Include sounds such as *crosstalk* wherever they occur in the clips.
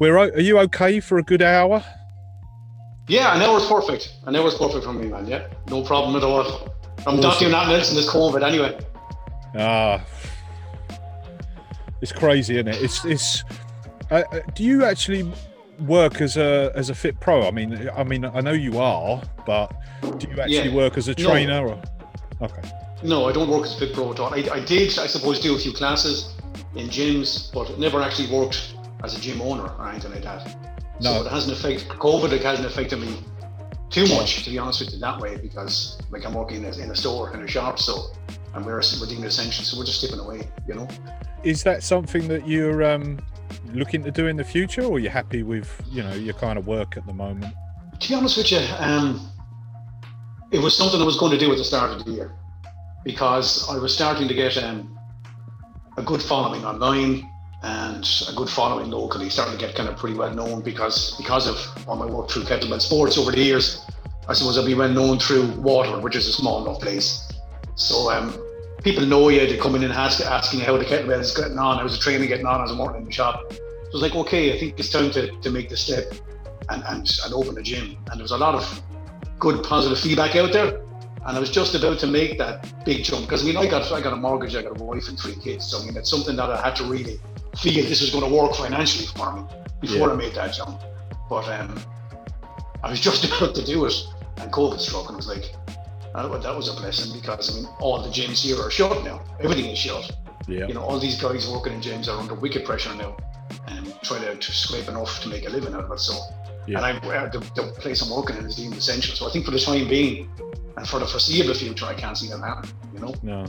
we're o- are you okay for a good hour? Yeah, an hour's perfect. An hour's perfect for me, man. Yeah, no problem at all. I'm not Awesome. doing nothing else in this COVID anyway. Ah, it's crazy, isn't it? It's it's. Uh, uh, do you actually work as a as a fit pro? I mean, I mean, I know you are, but do you actually Yeah. work as a No. trainer? Or? Okay. No, I don't work as a fit pro at all. I, I did, I suppose, do a few classes in gyms, but it never actually worked as a gym owner or anything like that. No. So it hasn't affected COVID. It hasn't affected me too much, to be honest with you, that way because like I'm working in a, in a store in a shop, so and we're we're doing essentials, so we're just stepping away, you know. Is that something that you're um, looking to do in the future, or you're happy with you know your kind of work at the moment? To be honest with you, um, it was something I was going to do at the start of the year because I was starting to get um, a good following online and a good following locally, starting to get kind of pretty well known because because of all my work through Kettlebell Sports over the years. I suppose I'll be well known through Waterford, which is a small enough place. So um, people know you. They come in and ask, asking how the kettlebell is getting on, how's the training getting on as I'm working in the shop. So I was like, okay, I think it's time to, to make the step and, and, and open a gym. And there was a lot of good positive feedback out there. And I was just about to make that big jump because I mean I got I got a mortgage, I got a wife and three kids. So I mean it's something that I had to really feel this was going to work financially for me before Yeah. I made that jump. But um, I was *laughs* just about to do it, and COVID struck, and I was like, well, that was a blessing because I mean all the gyms here are shut now. Everything is shut. Yeah. You know, all these guys working in gyms are under wicked pressure now, and trying to, to scrape enough to make a living out of it. So, Yeah. and I uh, the, the place I'm working in is deemed essential. So I think for the time being, and for the foreseeable future, I can't see that happen. You know, No.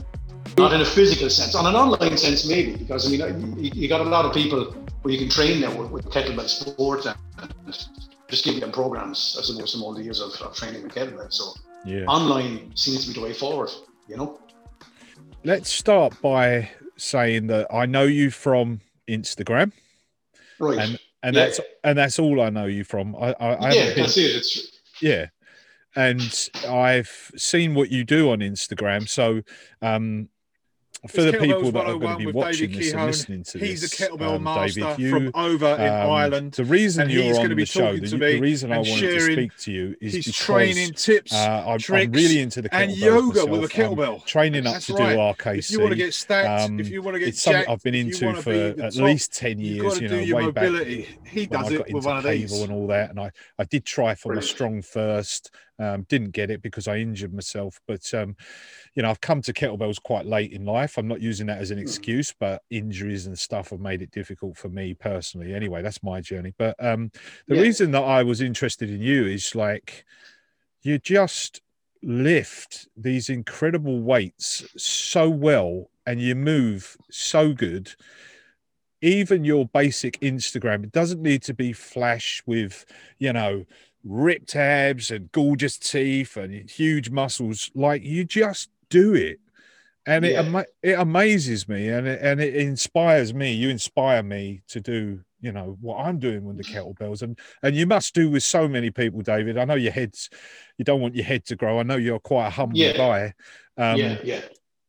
Not in a physical sense, on an online sense maybe, because I mean you, you got a lot of people where you can train them with, with kettlebell sports and just give them programs. I suppose from all the years of, of training with kettlebell. So Yeah. online seems to be the way forward. You know. Let's start by saying that I know you from Instagram, Right. and and Yeah. that's and that's all I know you from. I, I, I yeah, been that's it. It's Yeah. And I've seen what you do on Instagram. So um for It's the people that are going to be watching David this and listening to He's this, a kettlebell um, master David, from over in um, Ireland. The reason you're he's on the show, the, the reason I wanted to speak to you is because training tips, uh, I'm, I'm tricks, really into the kettlebells and yoga with a myself. I'm kettlebell. training up That's to right. do RKC. if you want to get stacked, Um, if you want to get it's something jacked, I've been into for at top, least 10 you've years, you know, way back. He does it with one of these. and all that. And I, I did try for my StrongFirst, um, didn't get it because I injured myself. But um, you know, I've come to kettlebells quite late in life. I'm not using that as an Hmm. excuse, but injuries and stuff have made it difficult for me personally. Anyway, that's my journey. But um, the Yeah. reason that I was interested in you is like you just lift these incredible weights so well and you move so good even your basic instagram it doesn't need to be flash with you know ripped abs and gorgeous teeth and huge muscles like you just do it. And it Yeah. ama- it amazes me and it, and it inspires me. You inspire me to do you know what i'm doing with the kettlebells. And and you must do with so many people david. I know your head's you don't want your head to grow. I know you're quite a humble Yeah. guy. Um yeah, yeah.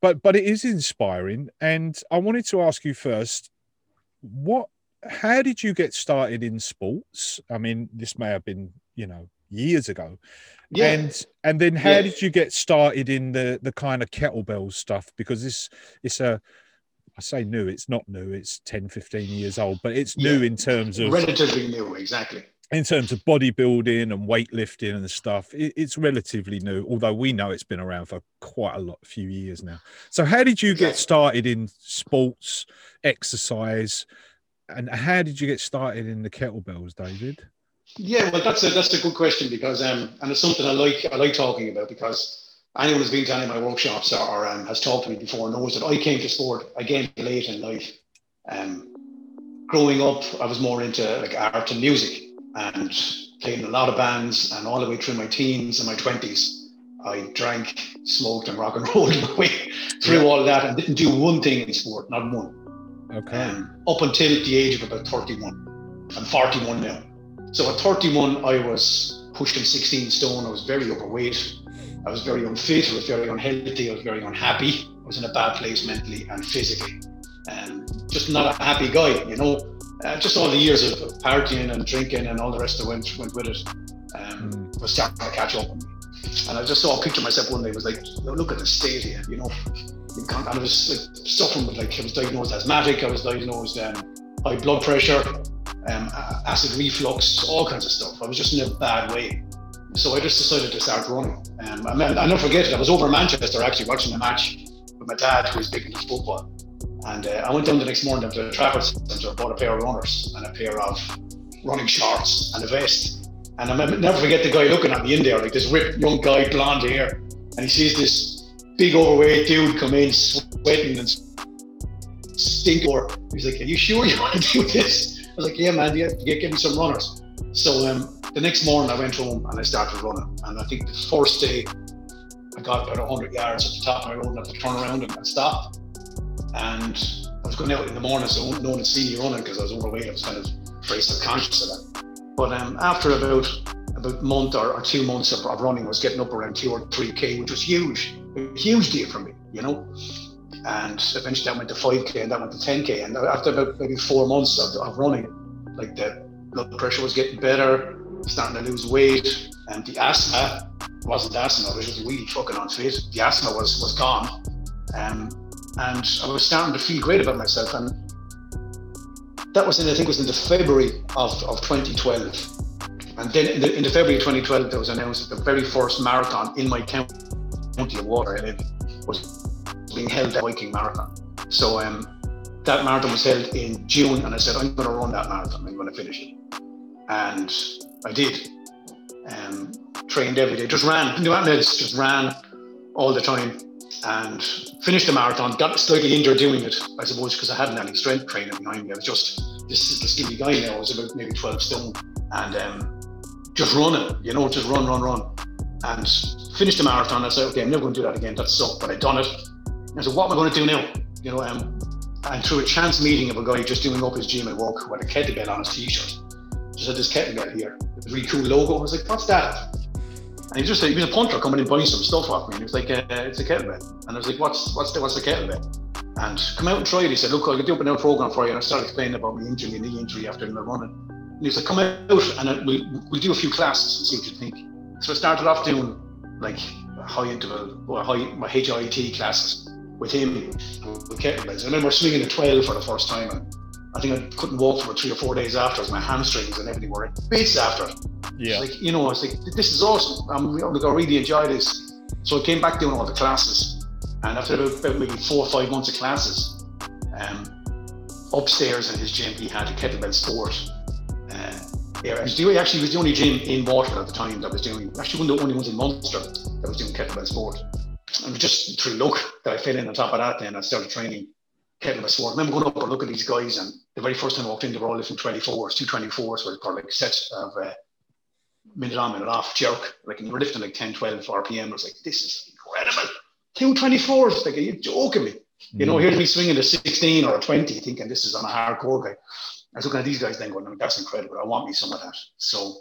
but but it is inspiring. And i wanted to ask you first what how did you get started in sports i mean this may have been you know years ago Yeah. and and then how Yeah. did you get started in the the kind of kettlebell stuff because this it's a i say new it's not new it's 10 15 years old but it's new Yeah. in terms of Relatively new, exactly. in terms of bodybuilding and weightlifting and stuff, it, it's relatively new. Although we know it's been around for quite a lot, a few years now. So, how did you get started in sports, exercise, and how did you get started in the kettlebells, David? Yeah, well, that's a that's a good question because um, and it's something I like I like talking about because anyone who's been to any of my workshops or, or um, has talked to me before knows that I came to sport again late in life. Um, growing up, I was more into like art and music and played in a lot of bands. And all the way through my teens and my twenties, I drank, smoked, and rock and rolled *laughs* my way through Yeah. all of that and didn't do one thing in sport, not one. Okay. um, up until the age of about 31. I'm 41 now. So at 31, I was pushing 16 stone. I was very overweight. I was very unfit. I was very unhealthy. I was very unhappy. I was in a bad place mentally and physically. Um, just not a happy guy, you know. uh, just all the years of partying and drinking and all the rest that went went with it um, Mm. was starting to catch up on me. And I just saw a picture of myself one day. It was like, look at the state here, you know. And I was like suffering with like I was diagnosed asthmatic. I was diagnosed um, high blood pressure, um, acid reflux, all kinds of stuff. I was just in a bad way. So I just decided to start running. Um, I mean, I'll never forget it. I was over in Manchester actually watching a match with my dad, who was big into football. And uh, I went down the next morning to the Trafford Centre, bought a pair of runners and a pair of running shorts and a vest. And I'll never forget the guy looking at me in there, like this ripped young guy, blonde hair. And he sees this big overweight dude come in, sweating and stink. Or he's like, Are you sure you want to do this? I was like, Yeah, man, yeah, get, give me some runners. So um, the next morning I went home and I started running. And I think the first day I got about 100 yards at the top of my road and I had to turn around and stop. And I was going out in the morning, so no one had seen me running because I was overweight. I was kind of very subconscious of that. But um, after about about a month or, or two months of, of running, I was getting up around two or three k, which was huge, a huge deal for me, you know. And eventually, that went to five k, and that went to ten k. And after about maybe four months of, of running, like the blood pressure was getting better, starting to lose weight, and the asthma wasn't asthma, it was just really fucking unfit. The asthma was was gone, um, and I was starting to feel great about myself. And that was in, I think, was in the February of, of 2012. And then in the, in the February of 2012, there was announced the very first marathon in my county of Water I live in was being held at Viking Marathon. So um, that marathon was held in June, and I said, I'm going to run that marathon. I'm going to finish it. And I did. Um, trained every day, just ran. New athletes just ran all the time and finished the marathon. Got slightly injured doing it, I suppose, because I hadn't any strength training behind me. I was just this little skinny guy now. I was about maybe 12 stone and um, just running, you know, just run, run, run. And finished the marathon. I said, okay, I'm never going to do that again. That sucked, but I done it. I said, what am I going to do now? You know, um, and through a chance meeting of a guy just doing up his gym at work with a kettlebell on his t-shirt, just had this kettlebell here, a really cool logo. I was like, what's that? And he just said, he was a punter coming in buying some stuff off me. And he was like, uh, it's a kettlebell. And I was like, what's what's the, what's the kettlebell? And come out and try it. He said, look, I could do up a program for you. And I started explaining about my injury, knee injury after the running. And he like, come out and uh, we'll, we'll do a few classes and see what you think. So I started off doing like high interval or high, my HIT classes with him with kettlebells. I remember swinging a 12 for the first time. And I think I couldn't walk for three or four days after my hamstrings and everything were bits after it. Yeah. Like, you know, I was like, this is awesome. I'm like, I really enjoy this. So I came back doing all the classes. And after about, about maybe four or five months of classes, um, upstairs in his gym, he had a kettlebell sport. Yeah, and he actually was the only gym in Waterford at the time that was doing, actually one of the only ones in Munster that was doing kettlebell sport. And it was just through luck that I fell in on top of that then I started training kettlebell sport. I remember going up and looking at these guys and the very first time I walked in, they were all lifting 24s, 224s, were called like sets of uh, minute on, minute off jerk. Like, and you were lifting like 10, 12 RPM. I was like, this is incredible. 224s. Like, are you joking me? You know, here's me swinging a 16 or a 20, thinking this is on a hardcore guy. I was looking at these guys then going, that's incredible. I want me some of that. So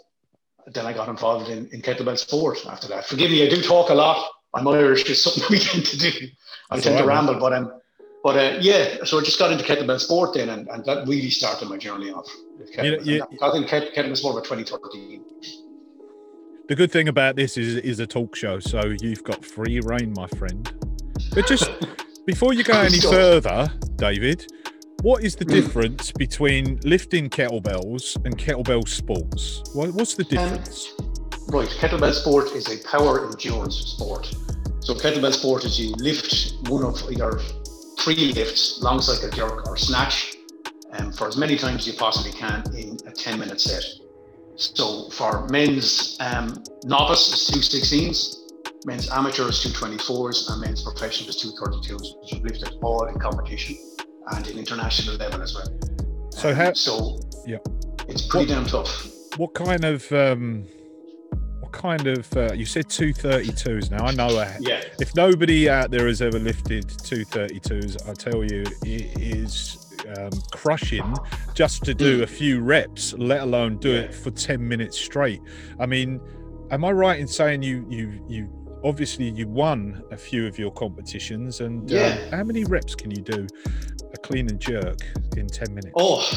then I got involved in, in kettlebell sport after that. Forgive me, I do talk a lot. I'm Irish. It's something *laughs* we tend to do. I That's tend to ramble, but um, but uh, yeah. So I just got into kettlebell sport then, and, and that really started my journey off kettlebell. you- I think kettlebell sport about 2013. The good thing about this is is a talk show, so you've got free reign, my friend. But just *laughs* before you go any further, David, what is the difference between lifting kettlebells and kettlebell sports? What's the difference? Right, kettlebell sport is a power endurance sport. So kettlebell sport is you lift one of either three lifts, long cycle jerk or snatch, um, for as many times as you possibly can in a 10 minute set. So for men's um, novice is two 16s, men's amateur is 224s, and men's professional is 232s, which you've lifted all in competition and in international level as well. So Um, how- so Yeah. it's pretty damn tough. What kind of um, what kind of uh, you said two thirty twos? Now I know Yeah. if nobody out there has ever lifted 232s, I tell you, it is um, crushing just to do a few reps, let alone do it for 10 minutes straight. I mean, am I right in saying you you you obviously you won a few of your competitions and uh, Yeah. how many reps can you do clean and jerk in 10 minutes? Oh,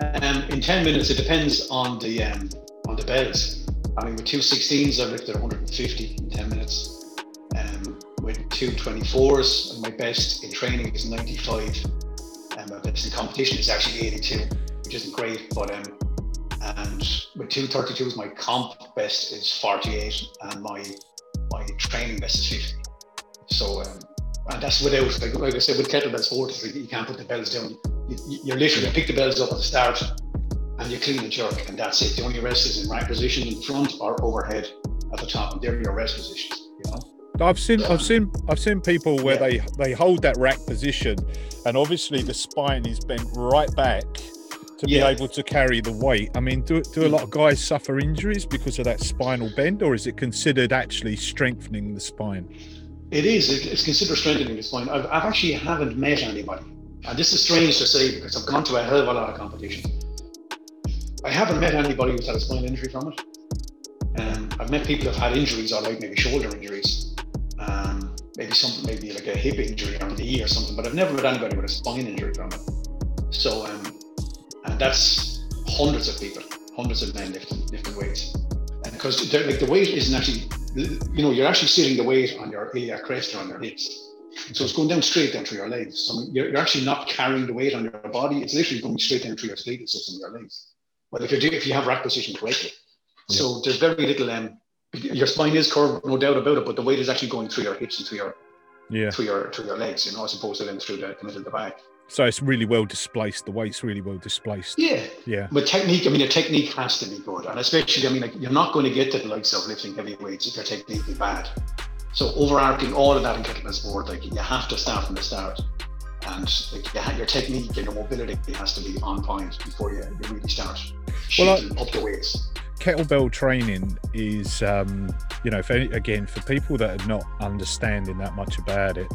Um, in 10 minutes, it depends on the um, on the bells. I mean, with two 16s, I lifted 150 in 10 minutes. Um, with two 24s, my best in training is 95. And my best in competition is actually 82, which isn't great. But um, and with two 32s, my comp best is 48, and my my training best is 50. So um, and that's without like, like I said with kettlebell sports, you can't put the bells down. You, you're literally pick the bells up at the start and you clean and jerk, and that's it. The only rest is in right position in front or overhead at the top, and they're your rest positions. You know. I've seen, I've seen, I've seen people where yeah. they they hold that rack position, and obviously the spine is bent right back to yeah. be able to carry the weight. I mean, do do a lot of guys suffer injuries because of that spinal bend, or is it considered actually strengthening the spine? It is. It's considered strengthening this spine. I've, I've actually haven't met anybody, and this is strange to say because I've gone to a hell of a lot of competitions I haven't met anybody who's had a spinal injury from it. Um, I've met people who've had injuries, all right, maybe shoulder injuries, um, maybe something, maybe like a hip injury or knee or something, but I've never met anybody with a spine injury from it. So, um, and that's hundreds of people, hundreds of men lifting, lifting weights. Because like the weight isn't actually, you know, you're actually sitting the weight on your iliac crest or on your hips. So it's going down straight down through your legs. So you're, you're actually not carrying the weight on your body. It's literally going straight down through your skeletal system, your legs. Well, if you do, if you have rack position correctly. Yeah. So there's very little. Um, your spine is curved, no doubt about it, but the weight is actually going through your hips and through your yeah through your through your legs, you know, as opposed to then through the, the middle of the back. So it's really well displaced. The weight's really well displaced. Yeah, yeah. But technique, I mean, your technique has to be good, and especially, I mean, like you're not going to get to the likes of lifting heavy weights if your technique is bad. So overarching all of that in kettlebell sport, like you have to start from the start and like, your technique and your mobility has to be on point before you, you really start shooting well, up the weights. Kettlebell training is, um, you know, for, again, for people that are not understanding that much about it,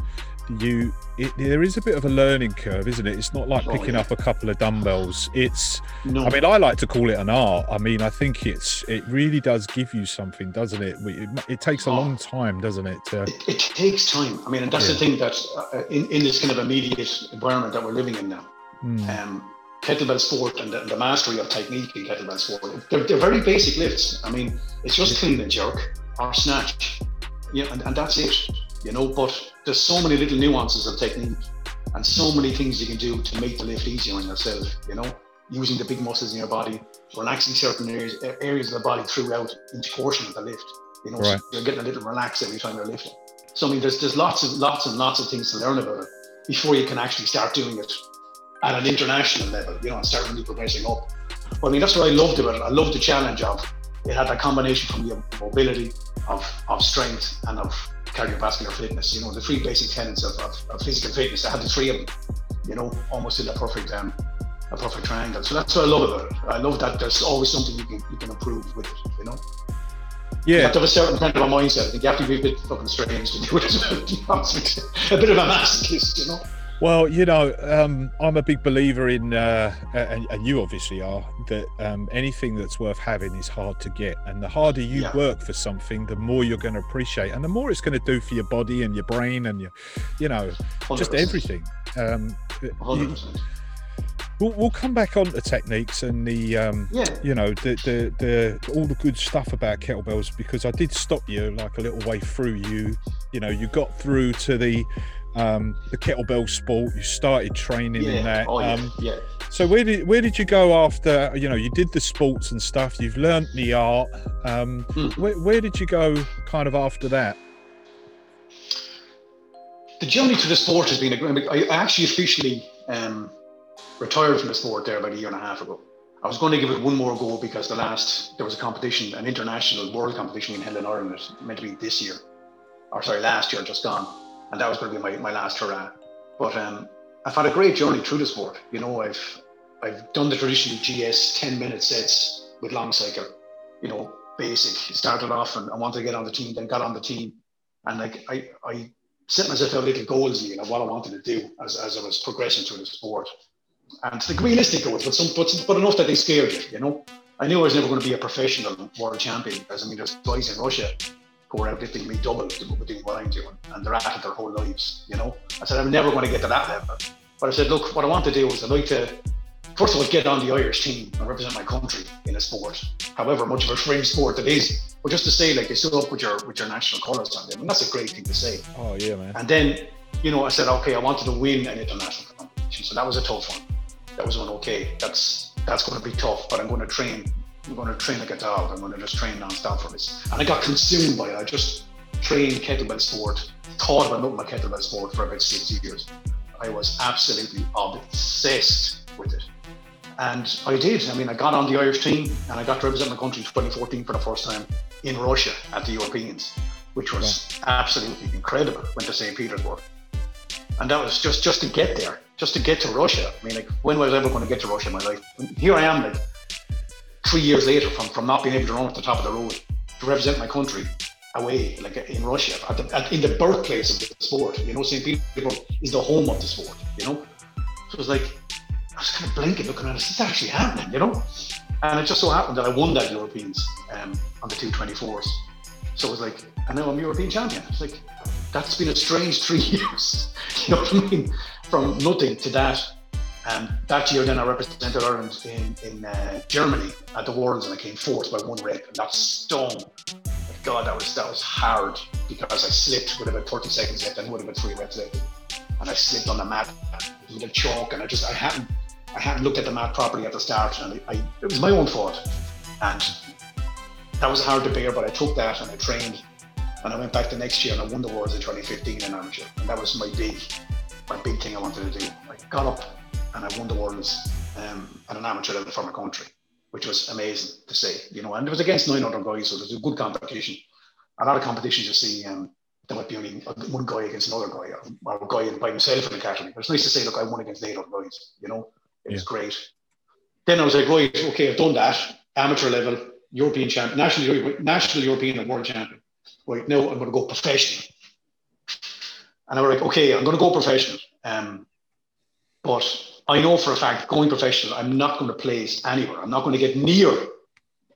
you it, there is a bit of a learning curve isn't it it's not like oh, picking yeah. up a couple of dumbbells it's no. i mean i like to call it an art i mean i think it's it really does give you something doesn't it it, it takes a oh. long time doesn't it, to... it it, takes time i mean and that's yeah. the thing that uh, in, in this kind of immediate environment that we're living in now mm. um, kettlebell sport and the, the, mastery of technique in kettlebell sport they're, they're very basic lifts i mean it's just clean and jerk or snatch yeah and, and that's it you know, but there's so many little nuances of technique and so many things you can do to make the lift easier on yourself, you know, using the big muscles in your body, relaxing certain areas, areas of the body throughout each portion of the lift, you know, right. so you're getting a little relaxed every time you're lifting. So, I mean, there's, there's lots of, lots and lots of things to learn about it before you can actually start doing it at an international level, you know, and start really progressing up. But I mean, that's what I loved about it. I loved the challenge of it had that combination from the mobility, of, of strength, and of cardiovascular fitness. You know, the three basic tenets of, of, of physical fitness. I had the three of them. You know, almost in a perfect um, a perfect triangle. So that's what I love about it. I love that there's always something you can you can improve with it. You know. Yeah. You have to have a certain kind of a mindset. I think you have to be a bit fucking strange to do it as well. *laughs* a bit of a masochist, you know. Well, you know, um, I'm a big believer in, uh, and, and, you obviously are, that um, anything that's worth having is hard to get. And the harder you yeah. work for something, the more you're going to appreciate, and the more it's going to do for your body and your brain and your, you know, 100%. just everything. Um, you, we'll, we'll come back on the techniques and the, um, yeah. you know, the, the the all the good stuff about kettlebells because I did stop you like a little way through. You, you know, you got through to the um, the kettlebell sport. You started training yeah. in that. Oh. Um, yeah. So where did where did you go after? You know, you did the sports and stuff. You've learnt the art. Um, hmm. where, where did you go, kind of after that? The journey to the sport has been. A, I actually officially um, retired from the sport there about a year and a half ago. I was going to give it one more go because the last there was a competition, an international world competition in Helen, Ireland, meant to be this year, or sorry, last year, just gone and that was going to be my, my last hurrah. But um, I've had a great journey through the sport. You know, I've I've done the traditional GS 10 minute sets with long cycle, you know, basic. Started off and I wanted to get on the team, then got on the team. And like I, I set myself out little goals, you know, what I wanted to do as, as I was progressing through the sport. And like realistic goals, but some but, but enough that they scared you, you know. I knew I was never going to be a professional world champion because I mean there's guys in Russia who are outdipping me double doing what I'm doing, and they're at it their whole lives. You know, I said I'm never going to get to that level. But I said, look, what I want to do is I'd like to first of all, get on the Irish team and represent my country in a sport, however much of a fringe sport it is. But just to say, like, you stood up with your with your national colours on them, and that's a great thing to say. Oh yeah, man. And then, you know, I said, okay, I wanted to win an international competition, so that was a tough one. That was one. Okay, that's that's going to be tough, but I'm going to train. I'm going to train like a dog. I'm going to just train non-stop for this. And I got consumed by it. I just trained kettlebell sport, thought about nothing but kettlebell sport for about six years. I was absolutely obsessed with it. And I did. I mean, I got on the Irish team and I got to represent my country in 2014 for the first time in Russia at the Europeans, which was yeah. absolutely incredible. Went to St. Petersburg. And that was just just to get there, just to get to Russia. I mean, like, when was I ever going to get to Russia in my life? And here I am, like, three years later from, from not being able to run at the top of the road to represent my country away, like in Russia, at the, at, in the birthplace of the sport. You know, St. Petersburg is the home of the sport, you know? So it was like, I was kind of blinking, looking at it, it's actually happening, you know? And it just so happened that I won that Europeans um, on the 224s. So it was like, and now I'm European champion. It's like, that's been a strange three *laughs* years. you know what I mean? From nothing to that. And that year, then I represented Ireland in, in uh, Germany at the Worlds and I came fourth by one rep. And that stung. God, that was that was hard because I slipped with about 30 seconds left. I would have been three reps left. And I slipped on the mat with a chalk and I just, I hadn't I hadn't looked at the mat properly at the start, and I, it was my own fault. And that was hard to bear, but I took that and I trained, and I went back the next year and I won the Worlds in 2015 in amateur, and that was my big, my big thing I wanted to do. I got up and I won the Worlds um, at an amateur level for my country, which was amazing to see, you know. And it was against nine other guys, so it was a good competition. A lot of competitions you see, um, there might be only one guy against another guy, or a guy by himself in the category. But it's nice to say, look, I won against eight other guys, you know. It was yeah. great. Then I was like, right, okay, I've done that. Amateur level, European champion, national, national European and world champion. Right, now I'm going to go professional. And I was like, okay, I'm going to go professional. Um, but I know for a fact, going professional, I'm not going to place anywhere. I'm not going to get near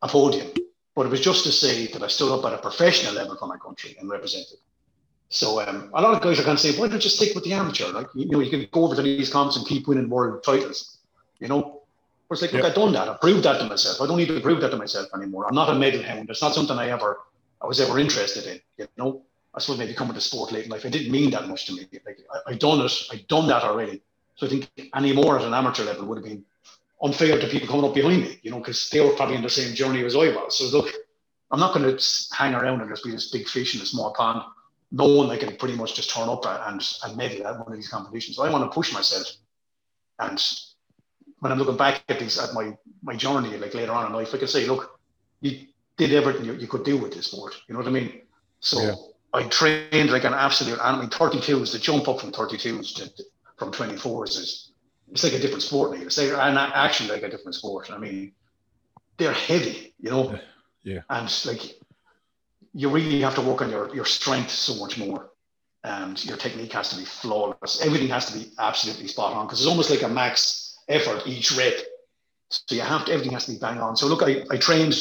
a podium. But it was just to say that I stood up at a professional level for my country and represented. So um, a lot of guys are going to say, why don't you stick with the amateur? Like, you know, you can go over to these comps and keep winning world titles. You know, but it's like, look, I've done that. I've proved that to myself. I don't need to prove that to myself anymore. I'm not a medal hound. It's not something I ever, I was ever interested in. You know, I suppose maybe coming to sport late in life, it didn't mean that much to me. Like I, I done it. I'd done that already. So I think any more at an amateur level would have been unfair to people coming up behind me. You know, because they were probably in the same journey as I was. So look, I'm not going to hang around and just be this big fish in a small pond. No one I can pretty much just turn up and and medal at one of these competitions. I want to push myself and when I'm looking back at these at my my journey, like later on in life, I can say, look, you did everything you, you could do with this sport. You know what I mean? So yeah. I trained like an absolute. I mean, 32s. The jump up from 32s to from 24s is it's like a different sport now. It's like, and actually like a different sport. I mean, they're heavy, you know. Yeah. And like, you really have to work on your your strength so much more and your technique has to be flawless. Everything has to be absolutely spot on because it's almost like a max effort each rep. So you have to, everything has to be bang on. So look, I, I trained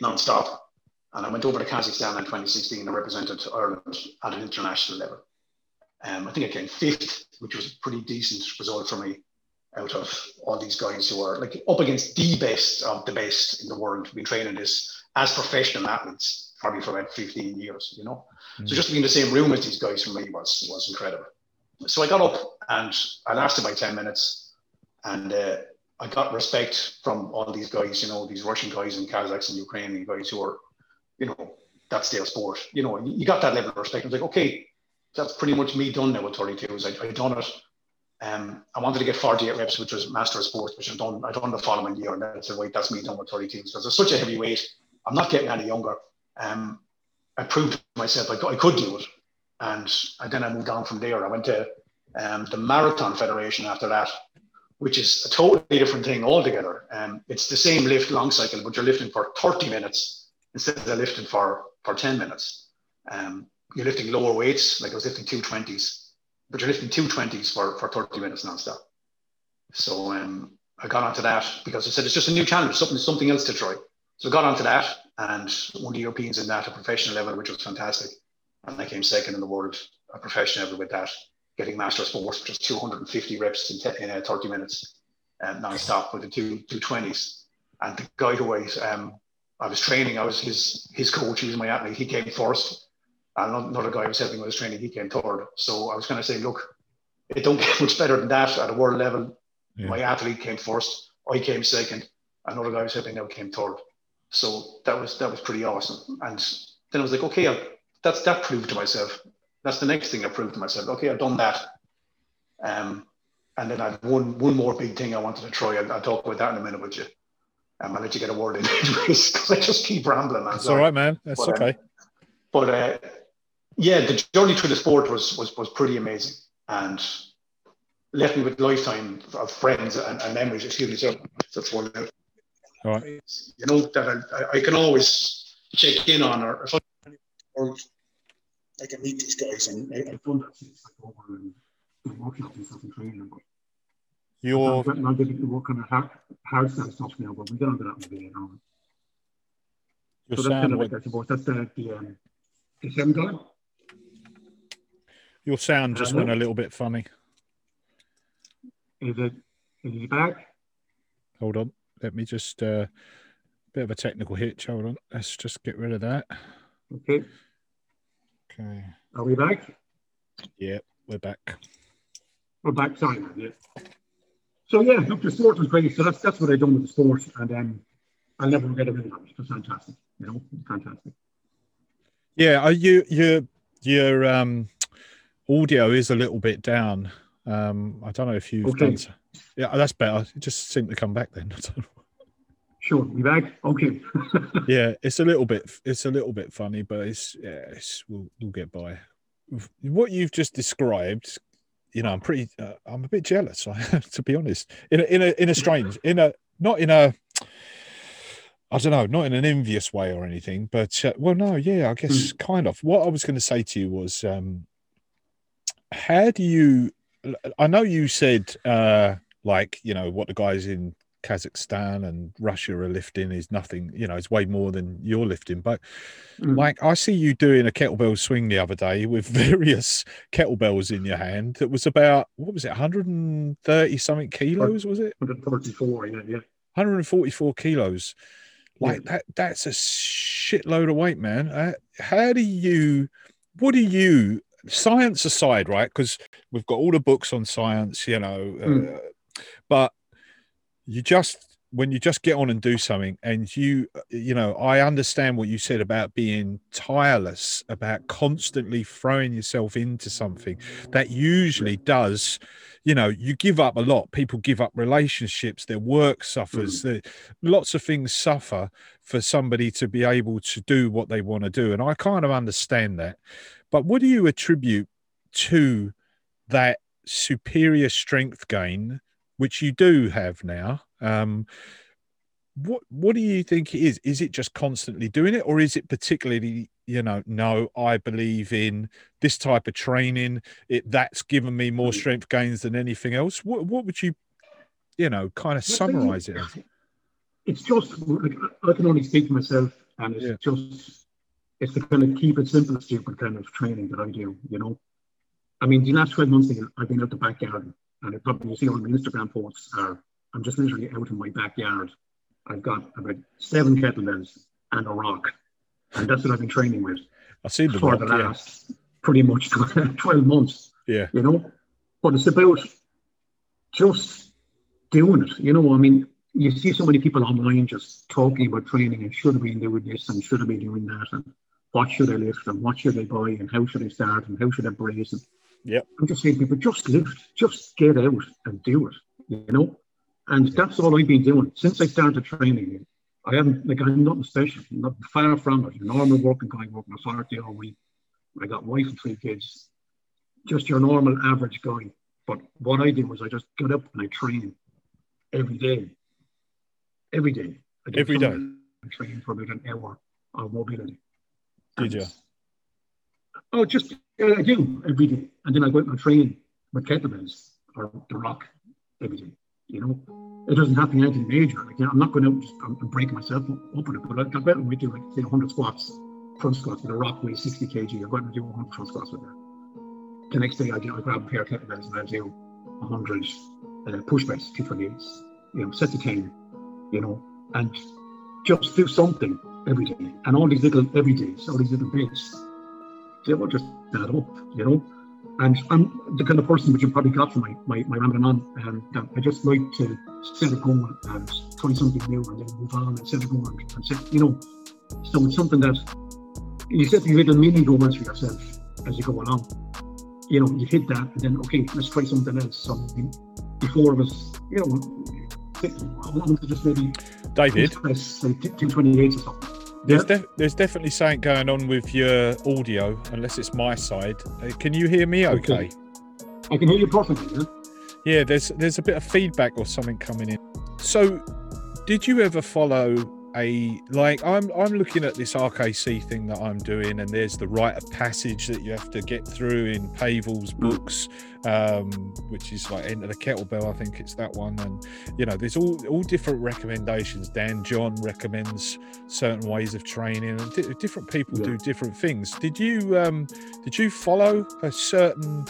non-stop and I went over to Kazakhstan in 2016 and represented Ireland at an international level. Um, I think I came fifth, which was a pretty decent result for me out of all these guys who are like up against the best of the best in the world. We've been training this as professional athletes probably for about 15 years, you know. Mm. So just to be in the same room as these guys for me was was incredible. So I got up and I lasted by 10 minutes and uh, I got respect from all these guys, you know, these Russian guys and Kazakhs and Ukrainian guys who are, you know, that's their sport. You know, you got that level of respect. I was like, okay, that's pretty much me done now with 32s. I, I done it. Um, I wanted to get 48 reps, which was Master of Sports, which I've done, I done the following year. And I said, wait, that's me done with 32s. Because it's such a heavy weight. I'm not getting any younger. Um, I proved to myself I, I could do it. And, and then I moved on from there. I went to um, the Marathon Federation after that which is a totally different thing altogether. Um, it's the same lift long cycle, but you're lifting for 30 minutes instead of lifting for, for 10 minutes. Um, you're lifting lower weights, like I was lifting 220s, but you're lifting 220s for, for 30 minutes nonstop. So um, I got onto that because I said it's just a new challenge, something, something else to try. So I got onto that and won the Europeans in that at professional level, which was fantastic. And I came second in the world at professional level with that getting master sports, just 250 reps in, te- in uh, 30 minutes. um, non-stop with the two two twenties. And the guy who I um, I was training, I was his his coach. He was my athlete. He came first, another guy was helping with his training. He came third. So I was kind of saying, look, it don't get much better than that at a world level. Yeah. My athlete came first. I came second. Another guy was helping out came third. So that was that was pretty awesome. And then I was like, okay, I'll, that's that proved to myself. That's the next thing I proved to myself. Okay, I've done that. Um, and then I had one one more big thing I wanted to try. I'll, I'll talk about that in a minute with you. Um, I'll let you get a word in *laughs* because I just keep rambling. That's all right, man. That's but, okay. Um, but uh, yeah, the journey through the sport was was was pretty amazing and left me with lifetime of friends and, and memories. Excuse me, so that's one. All right. You know that I, I can always check in on or, or I can meet these guys and I, have done that since like over and workshops and stuff and training but you're I'm not getting to work on a hard, hard stuff now, but we get onto that in a bit. You know. so that's kind of like, I suppose that's the the, um, the sound guy. Your sound just went a little bit funny. Is it is he back? Hold on. Let me just uh bit of a technical hitch. Hold on. Let's just get rid of that. Okay. Okay. Are we back? Yeah, we're back. We're back, sorry. Yeah. So yeah, look, the sport was great. So that's that's what I done with the sport, and um, I'll never forget it. It was fantastic. You know, fantastic. Yeah, are you your your um audio is a little bit down. Um, I don't know if you've okay. done. Yeah, that's better. It just seemed to come back then. *laughs* Sure, we back. Okay. *laughs* yeah, it's a little bit. It's a little bit funny, but it's yeah, it's, we'll we'll get by. What you've just described, you know, I'm pretty. Uh, I'm a bit jealous, *laughs* to be honest. In a in a in a strange, in a not in a. I don't know, not in an envious way or anything, but uh, well, no, yeah, I guess mm. kind of. What I was going to say to you was, um, how do you i know you said uh like you know what the guys in kazakhstan and russia are lifting is nothing you know it's way more than you're lifting but mm. like i see you doing a kettlebell swing the other day with *laughs* various kettlebells in your hand that was about what was it 130 something kilos was it 144 yeah, yeah. 144 kilos like yeah. that that's a shitload of weight man uh, how do you what do you science aside, right? Because we've got all the books on science, you know, mm. uh, but you just when you just get on and do something and you you know i understand what you said about being tireless about constantly throwing yourself into something that usually does you know you give up a lot people give up relationships their work suffers mm. lots of things suffer for somebody to be able to do what they want to do and i kind of understand that but what do you attribute to that superior strength gain, which you do have now? Um, what what do you think it is? Is it just constantly doing it, or is it particularly, you know, no, I believe in this type of training. It that's given me more strength gains than anything else. What what would you, you know, kind of summarize it? It's just I can only speak for myself, and it's yeah. just it's the kind of keep it simple, stupid kind of training that I do, you know. I mean, the last 12 months I've been out the backyard, and it probably you see on my Instagram posts are I'm just literally out in my backyard. I've got about seven kettlebells and a rock, and that's what I've been training with. I see the for rock, the last yeah. pretty much *laughs* 12 months. Yeah, you know, but it's about just doing it. You know, I mean, you see so many people online just talking about training and should have been doing this and should have been doing that and what should I lift and what should I buy and how should I start and how should I brace and yeah. I'm just saying people just lift, just get out and do it, you know? And that's all I've been doing since I started training. I haven't like I'm nothing special, not far from it. A normal working guy working a 40 all week. I got wife and three kids. Just your normal average guy. But what I did was I just got up and I trained every day every day. I every day. I train for about an hour of mobility. Did you? Oh, just uh, I do every day, and then I go out and train with kettlebells or the rock every day. You know, it doesn't happen anything major. Like, you know, I'm not going out just I'm, I'm breaking myself it, but I, I go out and we do like say 100 squats, front squats with a rock weighs 60 kg. I go out and do 100 front squats with that. The next day I do I grab a pair of kettlebells and I do 100 uh, push press, 228s you know, set the time, you know, and just do something every day. And all these little every days, all these little bits, they will just add up, you know. And I'm the kind of person which you probably got from my, my, my rambling on, and that I just like to set a goal and try something new and then move on and set a goal and, and set, you know. So it's something that you set these little mini goals for yourself as you go along. You know, you hit that and then, okay, let's try something else. Something before it was, you know, I wanted to just maybe David, press 228 or something. there's, def- there's definitely something going on with your audio, unless it's my side. Uh, can you hear me okay? Okay. I can hear you perfectly, yeah? Yeah, there's there's a bit of feedback or something coming in. So, did you ever follow a like I'm I'm looking at this RKC thing that I'm doing, and there's the rite of passage that you have to get through in Pavel's books, um, which is like Enter the Kettlebell, I think it's that one, and you know there's all all different recommendations. Dan John recommends certain ways of training, and di- different people Yeah. do different things. Did you um did you follow a certain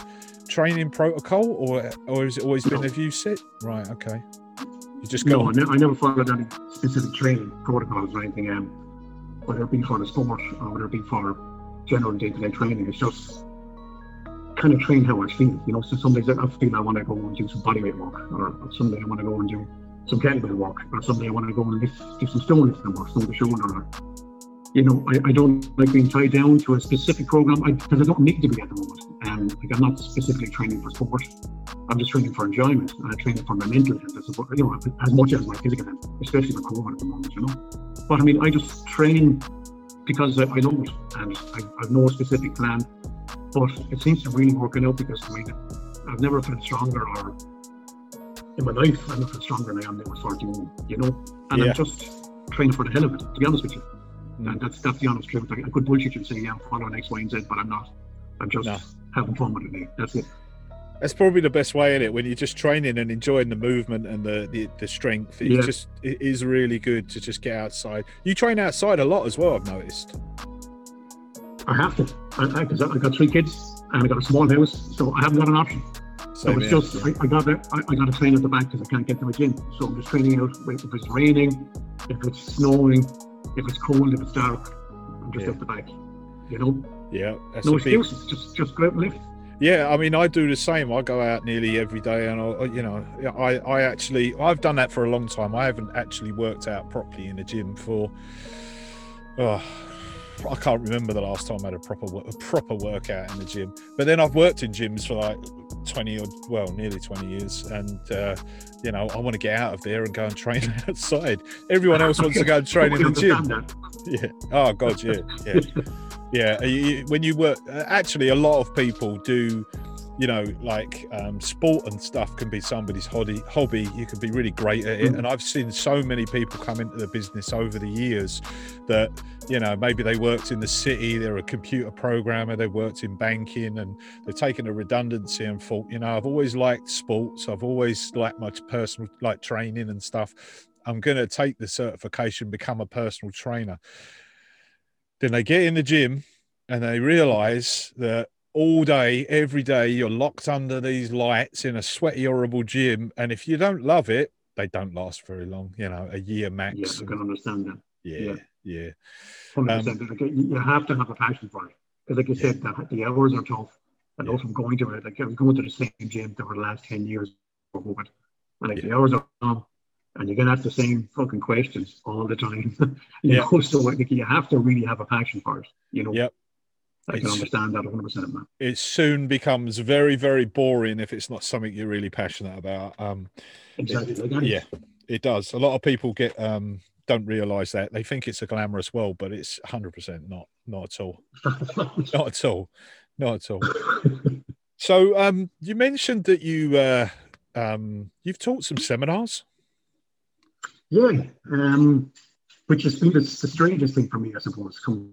training protocol, or or has it always been a view set? Right, okay. Just go. No, I, ne- I never followed any specific training protocols or anything, um, whether it be for the sport or whether it be for general day-to-day training. It's just kind of train how I feel, you know. So some days I feel I want to go and do some bodyweight work, or some day I want to go and do some kettlebell work, or some day I want to go and lift, do some stone lifting work, stone to shoulder. Or, you know, I, I don't like being tied down to a specific program because I, don't need to be at the moment. Um, like I'm not specifically training for sport. I'm just training for enjoyment and I'm training for my mental health, as, you know, as much as my physical health, especially with COVID at the moment, you know. But I mean, I just train because I, I it and I, I've no specific plan. But it seems to really working out because I mean, I've never felt stronger or in my life, I've never felt stronger than I am now at 41, you know. And Yeah. I'm just training for the hell of it, to be honest with you. And that's that's the honest truth. I, I could bullshit you and say, yeah, I'm following X, Y, and Z, but I'm not. I'm just No. having fun with it. now. That's it. That's probably the best way in it when you're just training and enjoying the movement and the the, the strength. It's Yeah. just it is really good to just get outside. You train outside a lot as well. I've noticed. I have to. I, I, cause I I got three kids and I got a small house, so I haven't got an option. So it's just I, I got to, I, I got to train at the back because I can't get to a gym. So I'm just training out. If it's raining, if it's snowing, if it's cold, if it's dark, I'm just Yeah. out the back. You know, yeah, that's no a big, excuses. Just just go out and lift. Yeah, I mean, I do the same. I go out nearly every day, and I, you know, I, I actually, I've done that for a long time. I haven't actually worked out properly in the gym for, oh, I can't remember the last time I had a proper, a proper workout in the gym. But then I've worked in gyms for like twenty or well, nearly twenty years, and uh, you know, I want to get out of there and go and train *laughs* outside. Everyone else wants to go and train in the gym. *laughs* Yeah. Oh God. Yeah. Yeah. yeah. you- When you work, uh, actually, a lot of people do. You know, like um, sport and stuff can be somebody's hobby. Hobby. You can be really great at it, Mm. and I've seen so many people come into the business over the years that you know maybe they worked in the city. They're a computer programmer. They worked in banking, and they've taken a redundancy and thought, you know, I've always liked sports. I've always liked my personal like training and stuff. I'm going to take the certification, become a personal trainer. Then they get in the gym and they realize that all day, every day, you're locked under these lights in a sweaty, horrible gym. And if you don't love it, they don't last very long, you know, a year max. Yeah, I can understand that. yeah, yeah. yeah, Um, you have to have a passion for it because, like you said, the, the hours are tough. I know Yeah. from going to it, like I was going to the same gym for the last ten years for COVID, and like Yeah. the hours are long, and you're gonna ask the same fucking questions all the time. *laughs* you Yeah. know, so like you have to really have a passion for it. You know. Yep. I can understand that 100 percent, man. It soon becomes very, very boring if it's not something you're really passionate about. Um, Exactly. Like, I- yeah, it does. A lot of people get um, don't realize that they think it's a glamorous world, but it's 100% not. Not at all. *laughs* Not at all. Not at all. So um, you mentioned that you uh, um, you've taught some seminars. yeah. Um, which has been the, the strangest thing for me, I suppose, coming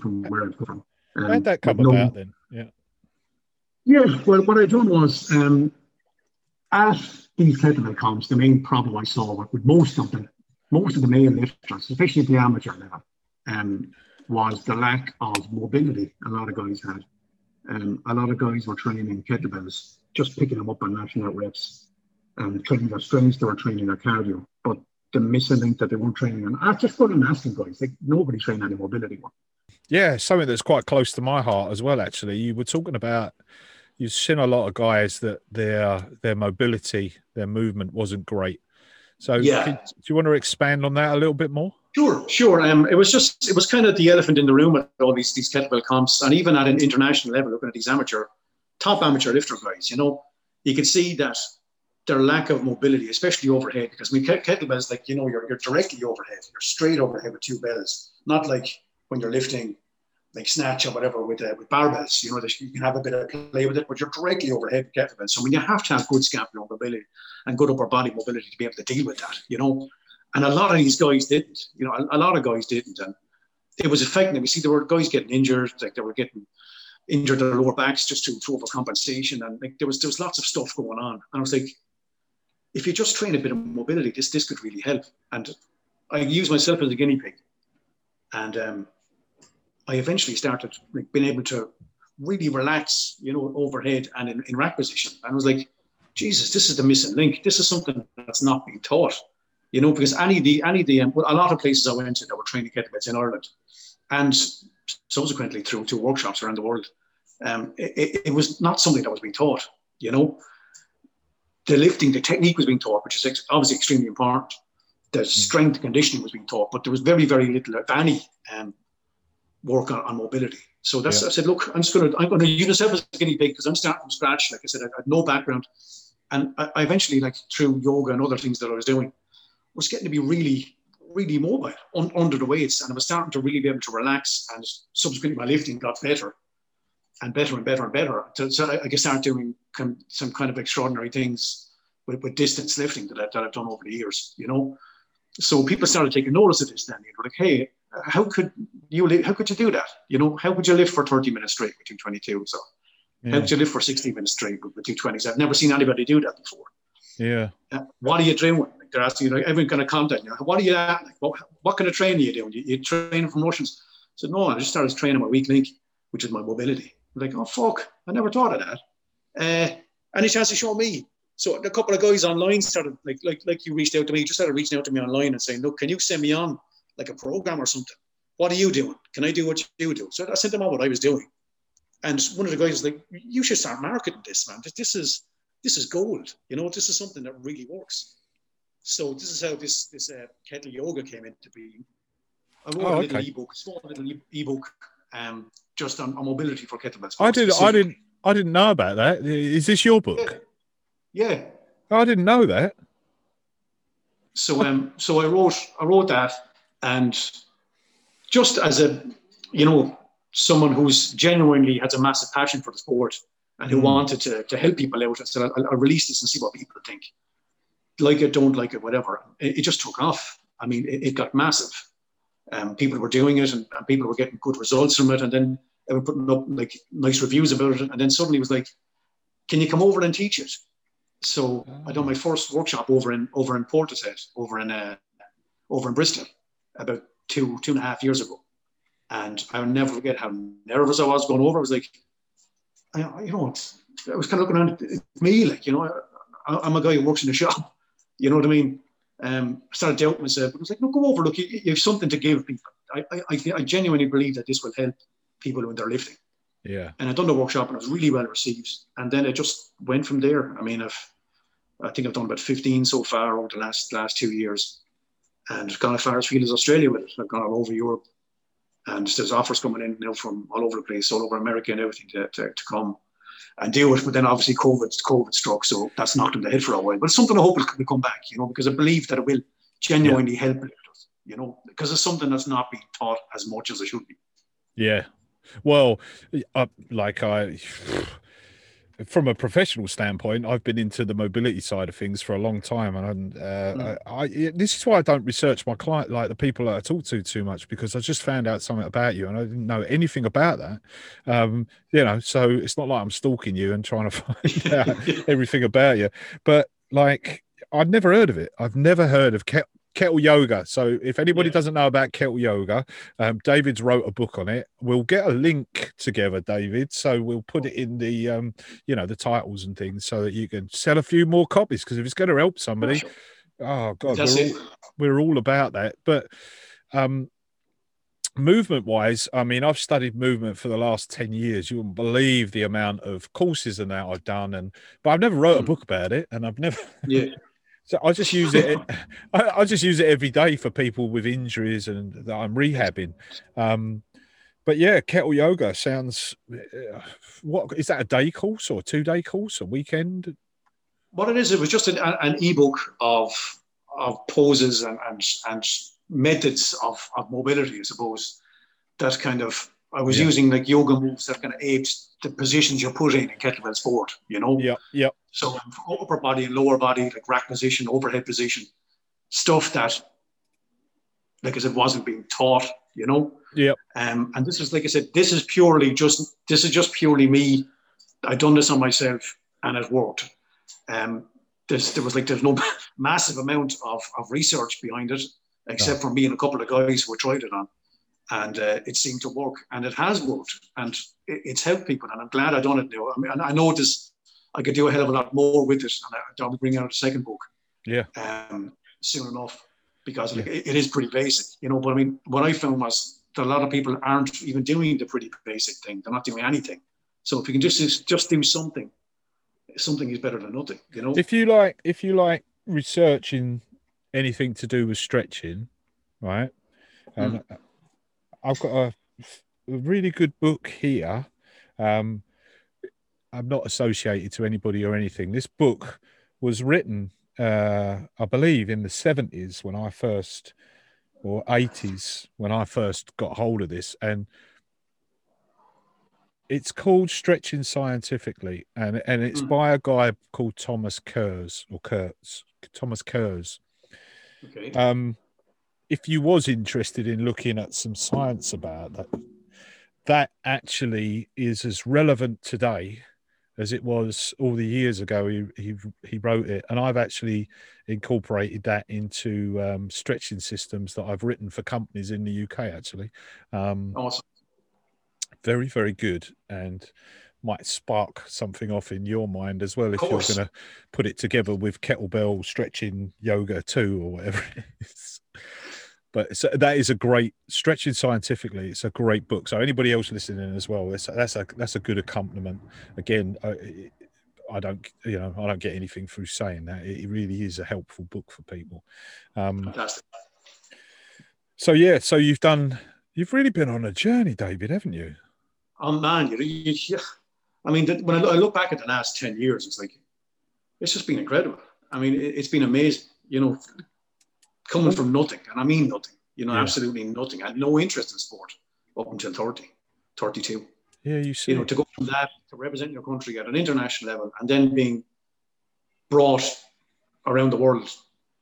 from where I've come from. Um, How'd that come about then? Yeah. Yeah, well, what I done was um, at these kettlebell comps, the main problem I saw with, most of them, most of the male lifters, especially at the amateur level, um, was the lack of mobility. A lot of guys had. Um, a lot of guys were training in kettlebells, just picking them up and lashing out reps. and training their strength, they were training their cardio. But the missing link that they weren't training on, I just going and asking guys, like nobody trained any mobility work. Yeah, something that's quite close to my heart as well. Actually, you were talking about you've seen a lot of guys that their their mobility, their movement wasn't great. So, Yeah. do you want to expand on that a little bit more? Sure, sure. Um, it was just it was kind of the elephant in the room at all these these kettlebell comps, and even at an international level, looking at these amateur, top amateur lifter guys, you know, you can see that their lack of mobility, especially overhead, because I mean kettlebells, like you know, you're you're directly overhead, you're straight overhead with two bells, not like when you're lifting like snatch or whatever with uh, with barbells. You know, you can have a bit of play with it, but you're directly overhead with kettlebells. So when you have to have good scapular mobility and good upper body mobility to be able to deal with that, you know. And a lot of these guys didn't, you know, a, a lot of guys didn't. And it was affecting them. You see, there were guys getting injured, like they were getting injured their lower backs just to, to overcompensation. And like there was there was lots of stuff going on. And I was like, if you just train a bit of mobility, this this could really help. And I use myself as a guinea pig. And um, I eventually started like, being able to really relax, you know, overhead and in, in rack position. And I was like, Jesus, this is the missing link. This is something that's not being taught you know, because any of the any of the um, well, a lot of places I went to that were training kettlebells in Ireland, and subsequently through to workshops around the world, um, it, it- was not something that was being taught. You know, the lifting, the technique was being taught, which is obviously extremely important. The strength and conditioning was being taught, but there was very, very little, if any, um, work on, on mobility. So that's Yeah. I said, look, I'm just gonna I'm gonna use myself as a guinea pig because I'm starting from scratch. Like I said, I had no background, and I, I eventually, like through yoga and other things that I was doing, was getting to be really, really mobile un, under the weights, and I was starting to really be able to relax. And subsequently, my lifting got better and better and better and better. So, so I, I could start doing some kind of extraordinary things with, with distance lifting that, I, that I've done over the years. You know, so people started taking notice of this. Then they were like, "Hey, how could you li- how could you do that? You know, how could you live for 30 minutes straight with 222? So how could you live for 60 minutes straight with, with 220s? I've never seen anybody do that before. yeah. Uh, what are you doing? Like they're asking you, like, everyone kind of contact you. What are you at? Like, what, what kind of training are you doing? You, you training for motions? I said, no, I just started training my weak link, which is my mobility. I'm like, oh, fuck, I never thought of that. Uh, any chance to show me? So a couple of guys online started, like, like, like you reached out to me, just started reaching out to me online and saying, look, can you send me on like a program or something? What are you doing? Can I do what you do? So I sent them on what I was doing. And one of the guys was like, you should start marketing this, man. This, is, this is gold. You know, this is something that really works. So this is how this this uh, kettle yoga came into being. I wrote Oh, a little okay. ebook, small little ebook, um, just on, on mobility for kettlebells. I did. I didn't. I didn't know about that. Is this your book? Yeah. I didn't know that. So um, so I wrote I wrote that, and just as a you know someone who's genuinely has a massive passion for the sport and who Mm. wanted to, to help people out, I said I'll, I'll release this and see what people think. Like it, don't like it, whatever. It, it just took off. I mean, it, it got massive. Um, people were doing it, and, and people were getting good results from it, and then they were putting up like nice reviews about it, and then suddenly it was like, "Can you come over and teach it?" So I done my first workshop over in over in Portishead, over in uh, over in Bristol, about two two and a half years ago, and I'll never forget how nervous I was going over. I was like, I, you know, it's, I was kind of looking around at me, like you know, I, I'm a guy who works in a shop, *laughs* you know what I mean. Um, I started doubting myself, but I was like, no, go over, look, you, you have something to give people. I, I, I- I genuinely believe that this will help people when they're lifting Yeah. and I'd done the workshop and it was really well received. And then it just went from there. I mean, I've, I think I've done about 15 so far over the last last two years, and gone as far as field as Australia with it. I've gone all over Europe, and there's offers coming in now from all over the place, all over America and everything to, to, to come and deal with. But then obviously COVID COVID struck, so that's knocked on the head for a while. But it's something I hope will come back, you know, because I believe that it will genuinely help lifters, you know, because it's something that's not being taught as much as it should be. Yeah. Well, I, uh, like I, from a professional standpoint, I've been into the mobility side of things for a long time, and uh, Mm. I, I this is why I don't research my client, like the people that I talk to, too much because I just found out something about you, and I didn't know anything about that. Um, you know, so it's not like I'm stalking you and trying to *laughs* find out *laughs* everything about you, but like I'd never heard of it. I've never heard of ket- kettle yoga. So if anybody Yeah. doesn't know about kettle yoga, um, David's wrote a book on it. We'll get a link together, David. So we'll put it in the um, you know, the titles and things so that you can sell a few more copies. Because if it's going to help somebody, oh god, we're all, we're all about that. But um, movement wise, I mean, I've studied movement for the last 10 years. You wouldn't believe the amount of courses and that I've done. And but I've never wrote a Mm. book about it, and I've never Yeah. *laughs* so I just use it. *laughs* I, I just use it every day for people with injuries and that I'm rehabbing. Um, but yeah, kettle yoga sounds. Uh, what is that? A day course or a two day course? A weekend? What it is, it was just an, an ebook of of poses and and, and methods of, of mobility, I suppose. That kind of I was Yeah. using like yoga moves that kind of aped the positions you're put in in kettlebell sport. You know. Yeah, yep. So um, upper body and lower body, like rack position, overhead position, stuff that, like I said, wasn't being taught. You know. Yeah. Um, and this is, like I said, this is purely just this is just purely me. I done this on myself, and it worked. Um, there's, there was like there's no *laughs* massive amount of, of research behind it, except for me and a couple of guys who tried it on, and uh, it seemed to work, and it has worked, and it, it's helped people, and I'm glad I done it now. I mean, I know this, I could do a hell of a lot more with it, and I, I'll be bringing out a second book, Yeah. um, soon enough, because like, it, it is pretty basic, you know. But I mean, what I found was that a lot of people aren't even doing the pretty basic thing; they're not doing anything. So if you can just just do something, something is better than nothing, you know. If you like, if you like researching anything to do with stretching, right? And I've got a, a really good book here. Um, I'm not associated to anybody or anything. This book was written, uh, I believe, in the 70s when I first, or 80s when I first got hold of this, and it's called Stretching Scientifically, and and it's Mm. by a guy called Thomas Kurz or Kurtz, Thomas Kurz. Okay. Um, if you was interested in looking at some science about that, that actually is as relevant today as it was all the years ago. He he, he wrote it, and I've actually incorporated that into um, stretching systems that I've written for companies in the UK. Actually, um, awesome. very very good, and might spark something off in your mind as well if you're going to put it together with kettlebell stretching yoga too or whatever it is but that is a great stretching scientifically it's a great book so anybody else listening as well that's that's a that's a good accompaniment again I, I don't you know i don't get anything through saying that it really is a helpful book for people um Fantastic. so yeah so you've done you've really been on a journey david haven't you Oh man, you, you, I mean, when I, I look back at the last ten years, it's like it's just been incredible. I mean, it's been amazing. You know, coming from nothing, and I mean nothing. You know, Yeah. absolutely nothing. I had no interest in sport up until 30, 32. yeah you see You know, to go from that to represent your country at an international level, and then being brought around the world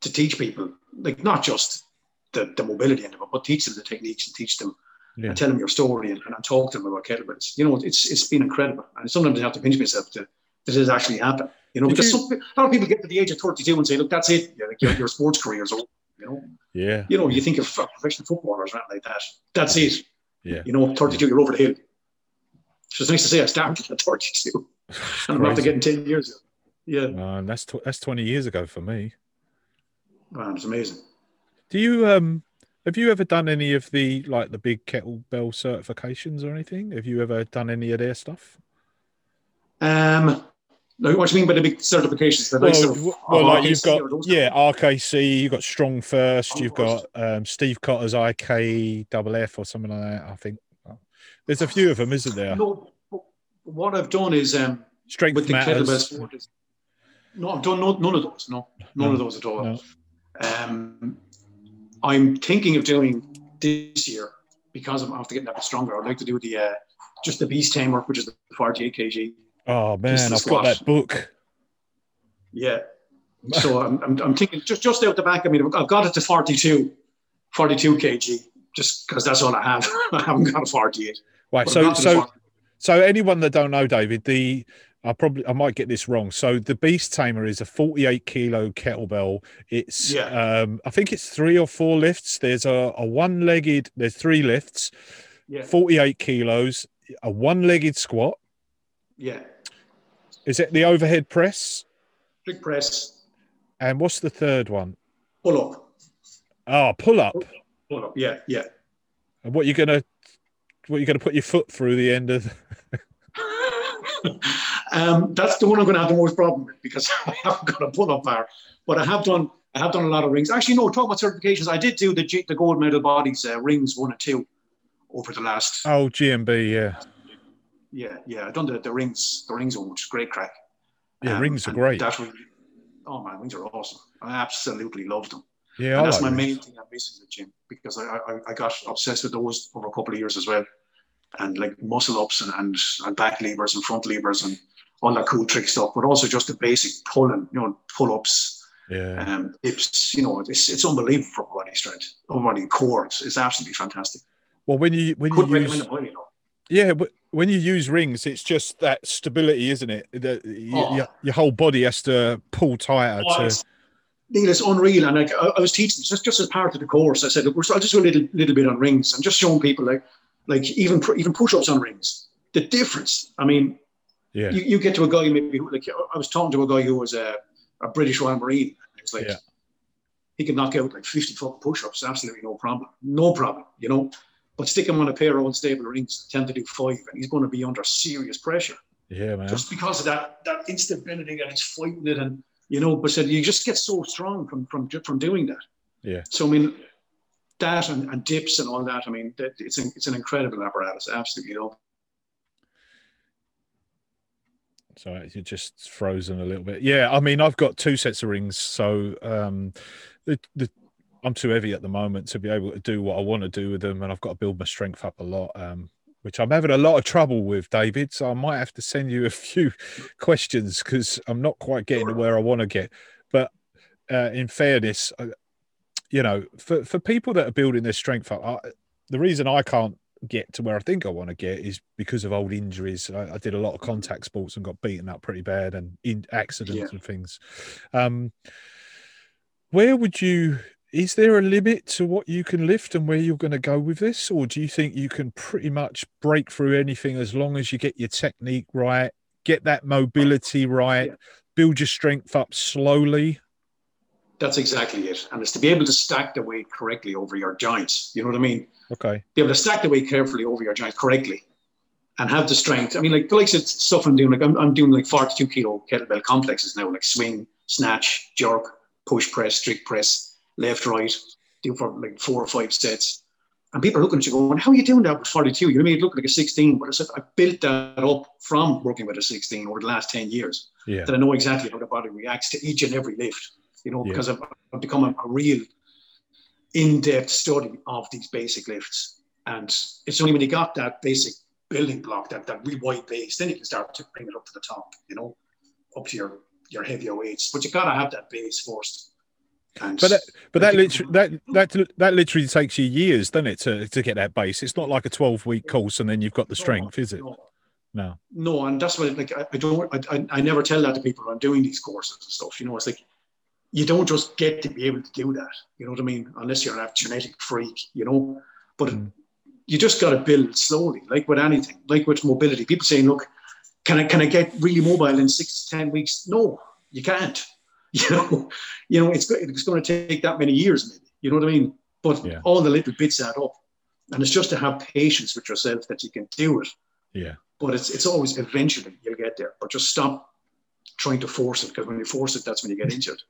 to teach people, like not just the, the mobility end of it, but teach them the techniques and teach them yeah and tell them your story and, and talk to them about kettlebells. You know, it's it's been incredible. And sometimes I have to pinch myself to that it has actually happened. You know, Did because you- some, a lot of people get to the age of 32 and say, look, that's it. Yeah, like your, your sports career is over. You know, yeah you know, you think of professional footballers, right, like that. That's it. yeah You know, 32, you're over the hill. So it's nice to say I started at 32 and I'm after Crazy. getting 10 years. Yeah, Uh, that's tw- that's 20 years ago for me man, it's amazing. Do you um have you ever done any of the like the big kettlebell certifications or anything? Have you ever done any of their stuff? Um, like, what do you mean by the big certifications? The Well, w- of well, like you've got yeah, RKC, you've got StrongFirst, Of you've got um, Steve Cotter's IK double F or something like that. I think there's a few of them, isn't there? No, what I've done is um, Strength with the kettlebell matters. sport is no, I've done no, none of those. No, none No, of those at all. no. Um, I'm thinking of doing this year because I'm after getting a bit stronger. I'd like to do the uh, just the beast tamer, which is the 48 kg. Oh man, I've got that book. Yeah. So I'm, I'm, I'm thinking just just out the back. I mean, I've got it to 42, 42 kg, just because that's all I have. *laughs* I haven't got a 48. Right, But so to the so So anyone that don't know, David, the I probably I might get this wrong. So the Beast Tamer is a 48 kilo kettlebell. It's Yeah. um I think it's three or four lifts. There's a, a one legged. There's three lifts. Yeah. 48 kilos. A one legged squat. Yeah. Is it the overhead press? Strict press, And what's the third one? pull up, Oh, pull up. pull up. Yeah, yeah. And what you're gonna what you're gonna put your foot through the end of? *laughs* um, that's the one I'm going to have the most problem with because *laughs* I haven't got a pull-up bar. But I have done I have done a lot of rings. Actually, no. Talk about certifications. I did do the G, the gold medal bodies uh, rings one and two over the last. Oh, GMB. Yeah, Yeah, yeah. I've done the, the rings the rings one, which is great crack. yeah. Um, rings are great. That really, oh man, rings are awesome. I absolutely love them. Yeah, that's like my rings. main thing I'm missing at the gym because I, I, I got obsessed with those over a couple of years as well. And like muscle ups and, and, and back levers and front levers and all that cool trick stuff, but also just the basic pulling, you know, pull ups, Yeah. um, hips, you know, it's, it's unbelievable for body strength, body core. It's, it's absolutely fantastic. Well, when you when you Couldn't use it highly enough. yeah, but when you use rings, it's just that stability, isn't it? The, Oh. your, your whole body has to pull tighter Oh, to. it's, Neil, it's unreal. And like I, I was teaching just just as part of the course, I said, look, I'll just do a little little bit on rings and just showing people like like even even push ups on rings. The difference. I mean, Yeah, you, you get to a guy maybe who, like I was talking to a guy who was a, a British Royal Marine. It's like Yeah. he could knock out like 50 fucking push ups, absolutely no problem. No problem, you know. But stick him on a pair of unstable rings, tend to do five, and he's going to be under serious pressure yeah, man. just because of that that instability and he's fighting it and you know but said you just get so strong from from from doing that Yeah. so i mean that and, and dips and all that i mean that, it's an, it's an incredible apparatus absolutely you know So you're just frozen a little bit. Yeah, I mean, I've got two sets of rings, so um, the, the I'm too heavy at the moment to be able to do what I want to do with them, and I've got to build my strength up a lot, um, which I'm having a lot of trouble with, David. So I might have to send you a *laughs* few questions because I'm not quite getting to where I want to get. But uh, in fairness, I, you know, for for people that are building their strength up, I, the reason I can't get to where I think I want to get is because of old injuries. I, I did a lot of contact sports and got beaten up pretty bad and in accidents Yeah. and things. Um, where would you? Is there a limit to what you can lift and where you're going to go with this, or do you think you can pretty much break through anything as long as you get your technique right, get that mobility right, Yeah. build your strength up slowly? that's exactly it and it's to be able to stack the weight correctly over your joints you know what i mean Okay. be able to stack the weight carefully over your joints correctly and have the strength. I mean, like like of stuff I'm doing, like I'm, I'm doing like 42 kilo kettlebell complexes now, like swing, snatch, jerk, push press, strict press, left, right, do for like four or five sets. And people are looking at you going, How are you doing that with 42? You know what It looked like a 16, but I said, I built that up from working with a 16 over the last 10 years Yeah. that I know exactly how the body reacts to each and every lift, you know, Yeah. because I've, I've become a, a real in-depth study of these basic lifts. And it's only when you got that basic building block, that, that real wide base, then you can start to bring it up to the top, you know, up to your, your heavier weights. But you got to have that base first. But that, but that literally that that that literally takes you years, doesn't it, to to get that base? It's not like a twelve week course and then you've got the strength, is it? No, No. and that's what like I, I don't I, I, I never tell that to people when I'm doing these courses and stuff. You know, it's like you don't just get to be able to do that. You know what I mean? Unless you're a genetic freak, you know. But Mm. you just got to build slowly, like with anything, like with mobility. People saying, "Look, can I can I get really mobile in six to ten weeks?" No, you can't. *laughs* You know, you know, it's it's going to take that many years, maybe. You know what I mean? But Yeah. all the little bits add up, and it's just to have patience with yourself that you can do it Yeah. but it's it's always eventually you'll get there. But just stop trying to force it because when you force it, that's when you get injured.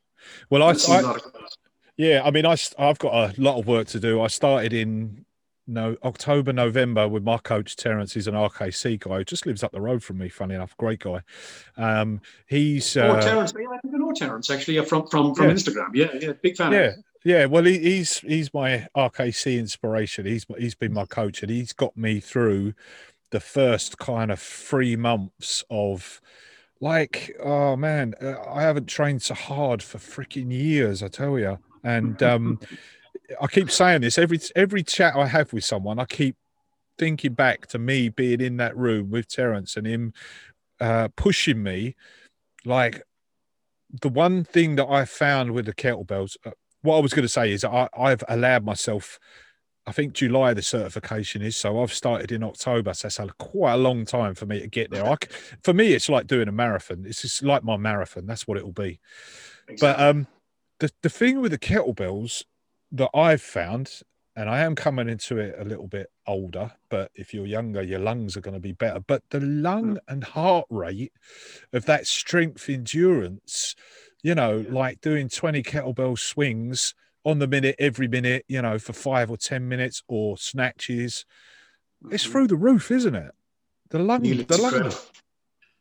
Well, I, I've seen a I lot of that. yeah, I mean, I I've got a lot of work to do. I started in no October, November with my coach Terence. He's an RKC guy who just lives up the road from me. Funny enough, great guy. Um, he's oh, uh, Terence, yeah, I think I know Terence actually from from from Yeah. Instagram. Yeah, yeah, big fan. Yeah, yeah. Well, he, he's he's my RKC inspiration. He's he's been my coach, and he's got me through the first kind of three months of like, oh man, uh, I haven't trained so hard for freaking years. I tell you, and um, *laughs* I keep saying this every every chat I have with someone. I keep thinking back to me being in that room with Terence and him uh, pushing me. Like the one thing that I found with the kettlebells, uh, what I was going to say is I, I've allowed myself. I think July the certification is, so I've started in October. So that's a, quite a long time for me to get there. I, for me, it's like doing a marathon. It's just like my marathon. That's what it will be. But um, the the thing with the kettlebells that I've found, and I am coming into it a little bit older, but if you're younger, your lungs are going to be better. But the lung and heart rate of that strength endurance, you know, like doing 20 kettlebell swings on the minute, every minute, you know, for five or 10 minutes or snatches, it's through the roof, isn't it? The lung, the lung.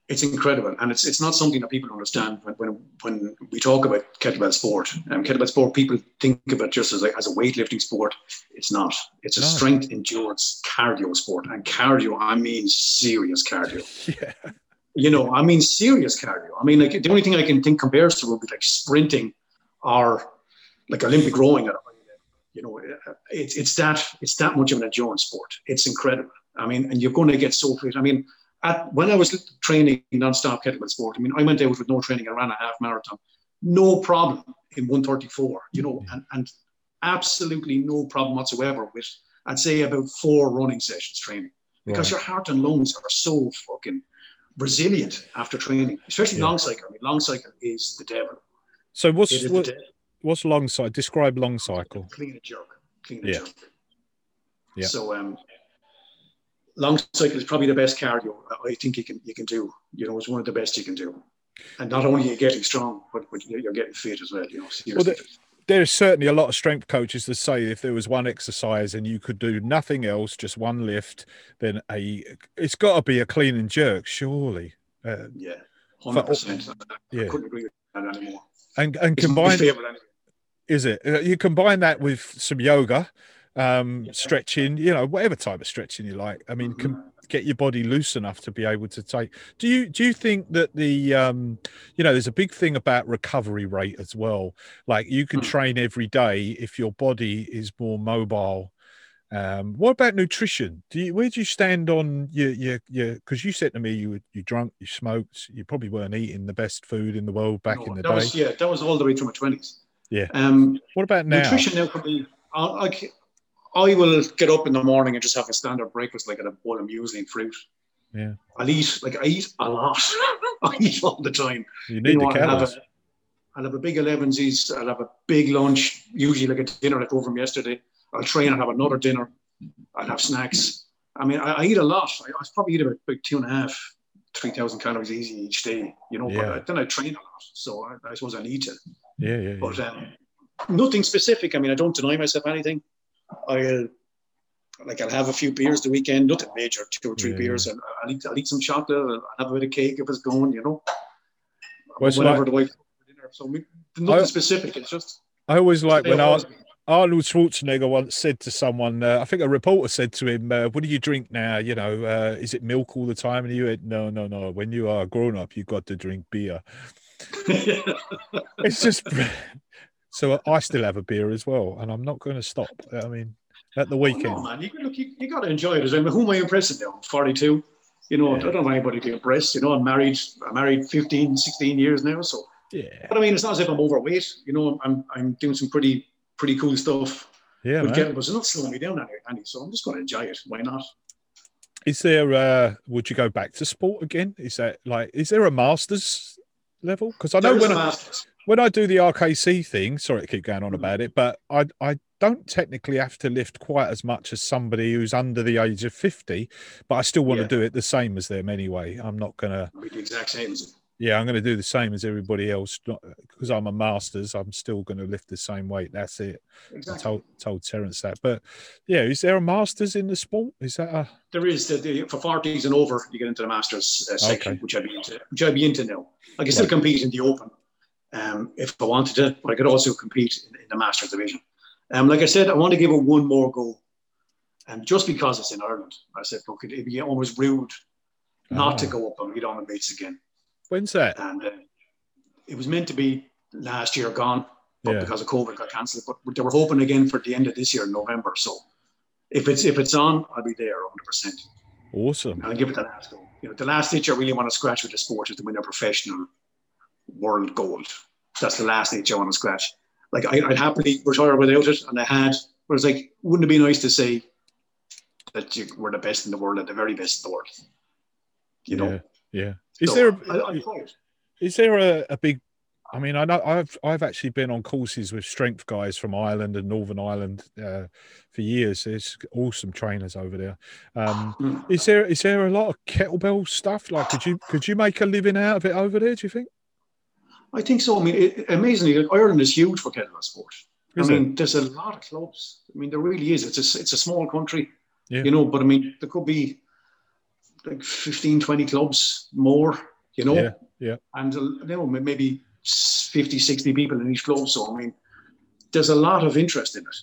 It's incredible, and it's it's not something that people understand when when, when we talk about kettlebell sport. Um, kettlebell sport, people think of it just as a, as a weightlifting sport. It's not. It's a No. strength endurance cardio sport, and cardio, I mean serious cardio. *laughs* Yeah. You know, I mean serious cardio. I mean, like the only thing I can think compares to would be like sprinting, or like Olympic rowing. At a high level. You know, it's it's that it's that much of an endurance sport. It's incredible. I mean, and you're going to get so fit. I mean, at, when I was training non-stop kettlebell sport, I mean, I went out with no training. I ran a half marathon, no problem in 134. You know, and, and absolutely no problem whatsoever with I'd say about four running sessions training because Right. your heart and lungs are so fucking resilient after training, especially Yeah. long cycle. I mean, long cycle is the devil. So what's what, devil. what's long cycle? Describe long cycle. Clean and jerk. Clean and Yeah. jerk. Yeah. So um, long cycle is probably the best cardio I think you can you can do. You know, it's one of the best you can do. And not only are you getting strong, but, but you're getting fit as well. You know, seriously. the- There's certainly a lot of strength coaches that say if there was one exercise and you could do nothing else, just one lift, then a it's got to be a clean and jerk, surely. Uh, yeah, hundred percent. yeah. I couldn't agree with that anymore. and and combine is it? Uh, You combine that with some yoga, um, stretching, you know, whatever type of stretching you like. I mean, com- get your body loose enough to be able to take. Do you do you think that the um, you know, there's a big thing about recovery rate as well. Like you can Hmm. train every day if your body is more mobile. Um, what about nutrition? Do you where do you stand on your your your? Because you said to me you were you drunk, you smoked, you probably weren't eating the best food in the world back No, in the that day. was yeah, that was all the way through my twenties. Yeah. Um, What about now? Nutrition now could be. I, I, I will get up in the morning and just have a standard breakfast, like a bowl of muesli and fruit. Yeah. I'll eat like I eat a lot. *laughs* I eat all the time. You need You know, the I'll have, calories. a, I'll have a big elevensies. I'll have a big lunch, usually like a dinner left over from yesterday. I'll train. I'll have another dinner. I'll have snacks. I mean, I, I eat a lot. I, I probably eat about, about two and a half, three thousand calories easy each day. You know, Yeah. but then I train a lot, so I, I suppose I need to. Yeah, yeah, yeah. But um, nothing specific. I mean, I don't deny myself anything. I'll like I'll have a few beers the weekend, nothing major, two or three Yeah, beers, and I'll eat, I'll eat some chocolate. I'll have a bit of cake if it's going, you know. Well, Whatever like- the wife for dinner. So we- nothing I- specific. It's just I always like when Always- Arnold Schwarzenegger once said to someone, uh, I think a reporter said to him, uh, "What do you drink now? You know, uh, is it milk all the time?" And he went, "No, no, no. When you are grown up, you've got to drink beer." *laughs* It's just so I still have a beer as well, and I'm not going to stop. I mean, at the weekend, Oh, no, man. You, look, you, you got to enjoy it. I mean, who am I impressing now? I'm 42. You know, Yeah. I don't have anybody to impress. You know, I'm married. I'm married 15, 16 years now. So, yeah, but I mean, it's not as if I'm overweight. You know, I'm I'm doing some pretty pretty cool stuff. yeah, with man. kettlebells. It's not slowing me down any, so I'm just going to enjoy it. Why not? Is there? uh Would you go back to sport again? Is that like? Is there a masters level? Because I know when I, Masters. When I do the RKC thing, sorry to keep going on about it, but I I don't technically have to lift quite as much as somebody who's under the age of 50, but I still want Yeah. to do it the same as them anyway. I'm not gonna It'll the exact same as yeah, I'm gonna do the same as everybody else. Not because I'm a masters, I'm still gonna lift the same weight. That's it. I told told Terence that. But yeah, is there a masters in the sport? Is that a There is the, the for forties and over, you get into the Masters uh, section, Okay. which I'd be into. Which I'd be into now. I can still compete in the Open, um, if I wanted to, but I could also compete in, in the Masters division. Um, like I said, I want to give it one more go, and just because it's in Ireland, I said, look, it'd be almost rude not to Ah. go up and meet on the mates again. when's that? and uh, it was meant to be last year gone, but Yeah. because of COVID, got cancelled. But they were hoping again for the end of this year in November. So if it's if it's on, I'll be there 100. percent Awesome. I'll give it the last go. you know, the last itch I really want to scratch with the sport is to win a professional world gold. That's the last itch I want to scratch. Like I, would happily retire without it, and I had. But it's like, wouldn't it be nice to say that you were the best in the world, at the very best in the world? You know. Yeah. yeah. Is So, there a, I, I is there a, a big I mean, I know I've I've actually been on courses with strength guys from Ireland and Northern Ireland uh, for years. There's awesome trainers over there. Um, Mm. is there is there a lot of kettlebell stuff? Like, could you could you make a living out of it over there? Do you think? I think so. I mean, it, amazingly, like, Ireland is huge for kettlebell sport. Is I it? mean, there's a lot of clubs. I mean, there really is. It's a, it's a small country, Yeah. you know, but I mean, there could be like 15, 20 clubs more, you know, Yeah, yeah. and uh, you know, maybe 50, 60 people in each club. So, I mean, there's a lot of interest in it.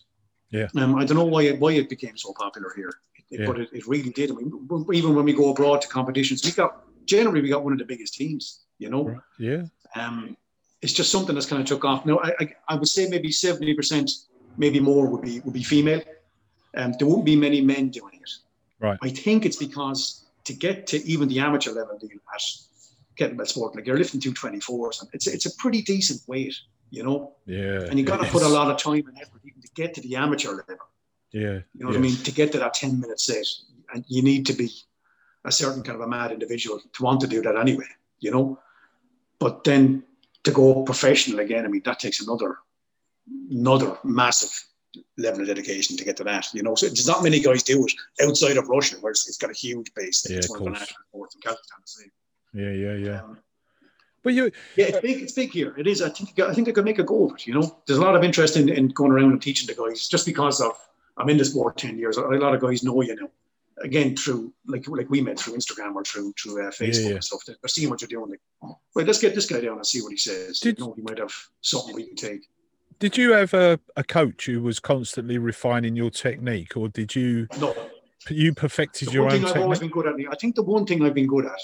Yeah. Um, I don't know why it, why it became so popular here, It- Yeah. but it, it really did. I mean, even when we go abroad to competitions, we got generally we got one of the biggest teams, you know. Yeah, Um, it's just something that's kind of took off. Now, I, I, I would say maybe seventy percent, maybe more, would be would be female. Um, there won't be many men doing it. Right. I think it's because to get to even the amateur level deal at kettlebell sport, like you're lifting two twenty fours, and it's it's a pretty decent weight, you know. yeah. And you got to put a lot of time and effort even to get to the amateur level. Yeah, You know what I mean? To get to that 10 minute set, and you need to be a certain kind of a mad individual to want to do that anyway, you know? But then to go professional again, I mean, that takes another, another massive level of dedication to get to that, you know? So there's not many guys do it outside of Russia, where it's, it's got a huge base. Yeah, it's of one of the course. national sports in Kazakhstan. the same. Yeah, yeah, yeah. Um, But you, yeah, it's big. It's big here. It is. I think. I think I could make a go of it. You know, there's a lot of interest in, in going around and teaching the guys. Just because of I'm in the sport ten years, a lot of guys know you know. Again, through like like we met through Instagram or through through uh, Facebook yeah. and stuff. They're seeing what you're doing. Like, right, let's get this guy down and see what he says. Did- you know, he might have something we can take. did you have a, a coach who was constantly refining your technique, or did you No, you perfected the your own thing I've always technique? been good at. I think the one thing I've been good at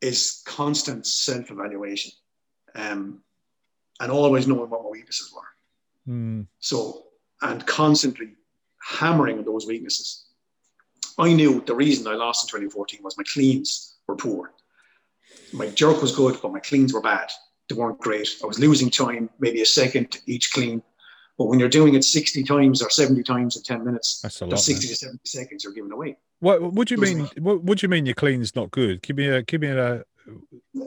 is constant self-evaluation, um, and always knowing what my weaknesses were. Hmm, So, and constantly hammering those weaknesses. I knew the reason I lost in 2014 was my cleans were poor. My jerk was good, but my cleans were bad. They weren't great. I was losing time, maybe a second each clean. But when you're doing it 60 times or 70 times in 10 minutes, that's lot. that's man. 60 to 70 seconds you're giving away. What would you mean? What, what do you mean your clean's not good? Give me a give me a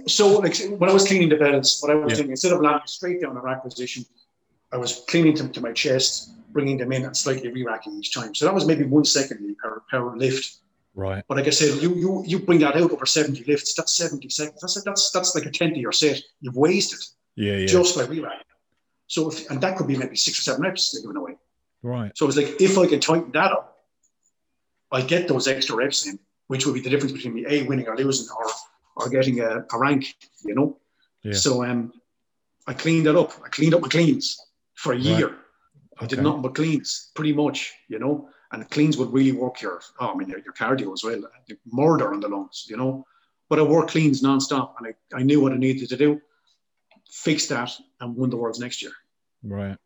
So, like when I was cleaning the beds, what I was Yeah. doing instead of landing straight down a rack position, I was cleaning them to my chest, bringing them in, and slightly re-racking each time. So that was maybe one second per, per lift. right. But like I said, you you you bring that out over 70 lifts, that's 70 seconds. That's that's that's like a 10 to your set. You've wasted Yeah, yeah. just by re-racking. So if, and that could be maybe six or seven reps they're giving away. right. So it's like if I can tighten that up, I get those extra reps in, which would be the difference between me a winning or losing or or getting a, a rank, you know. Yeah. So um, I cleaned that up. I cleaned up my cleans for a Right. year. I did Okay. nothing but cleans, pretty much, you know. And cleans would really work your, oh, I mean, your, your cardio as well, the murder on the lungs, you know. But I worked cleans nonstop, and I, I knew what I needed to do, fix that, and won the worlds next year. Right.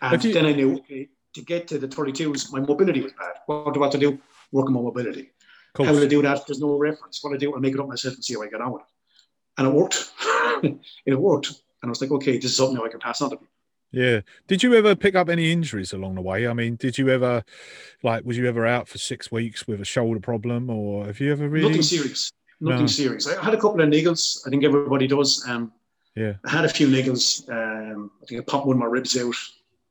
And you- then I knew, okay, to get to the 32s, my mobility was bad. What do I have to do? Work on my mobility. How do I do that? There's no reference. What I do, I make it up myself and see how I get on with it. And it worked. *laughs* it worked. And I was like, okay, this is something I can pass on to people. Yeah. Did you ever pick up any injuries along the way? I mean, did you ever, like, was you ever out for six weeks with a shoulder problem, or have you ever really? Nothing serious. Nothing No. serious. I had a couple of niggles. I think everybody does. Um, Yeah. I had a few niggles. Um, I think I popped one of my ribs out.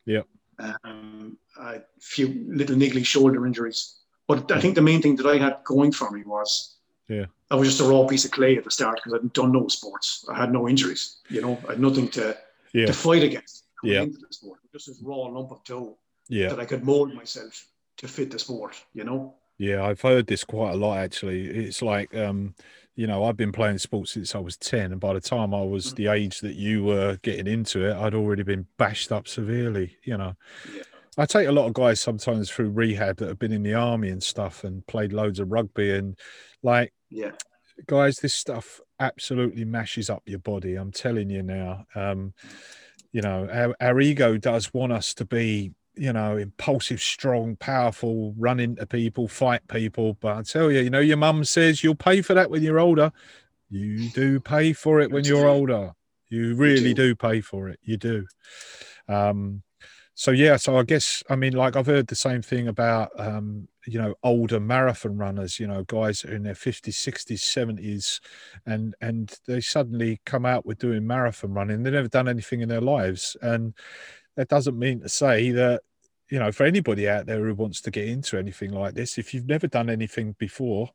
Yeah. Um, a few little niggly shoulder injuries. But I think the main thing that I had going for me was Yeah. I was just a raw piece of clay at the start because I'd done no sports. I had no injuries. You know, I had nothing to, Yeah. to fight against coming Yeah. into the sport. Just this raw lump of dough Yeah. that I could mold myself to fit the sport, you know? Yeah, I've heard this quite a lot actually. It's like um, you know, I've been playing sports since I was 10 and by the time I was Mm. the age that you were getting into it, I'd already been bashed up severely, you know. Yeah. I take a lot of guys sometimes through rehab that have been in the army and stuff and played loads of rugby and like Yeah. guys, this stuff absolutely mashes up your body. I'm telling you now. Um, you know, our, our ego does want us to be you know, impulsive, strong, powerful, run into people, fight people. But I tell you, you know, your mum says you'll pay for that when you're older. You do pay for it when you're older. You really do pay for it. You do. Um, so yeah, so I guess I mean, like I've heard the same thing about um, you know older marathon runners, you know, guys in their fifties, sixties, seventies, and and they suddenly come out with doing marathon running. They've never done anything in their lives, and that doesn't mean to say that you know for anybody out there who wants to get into anything like this, if you've never done anything before,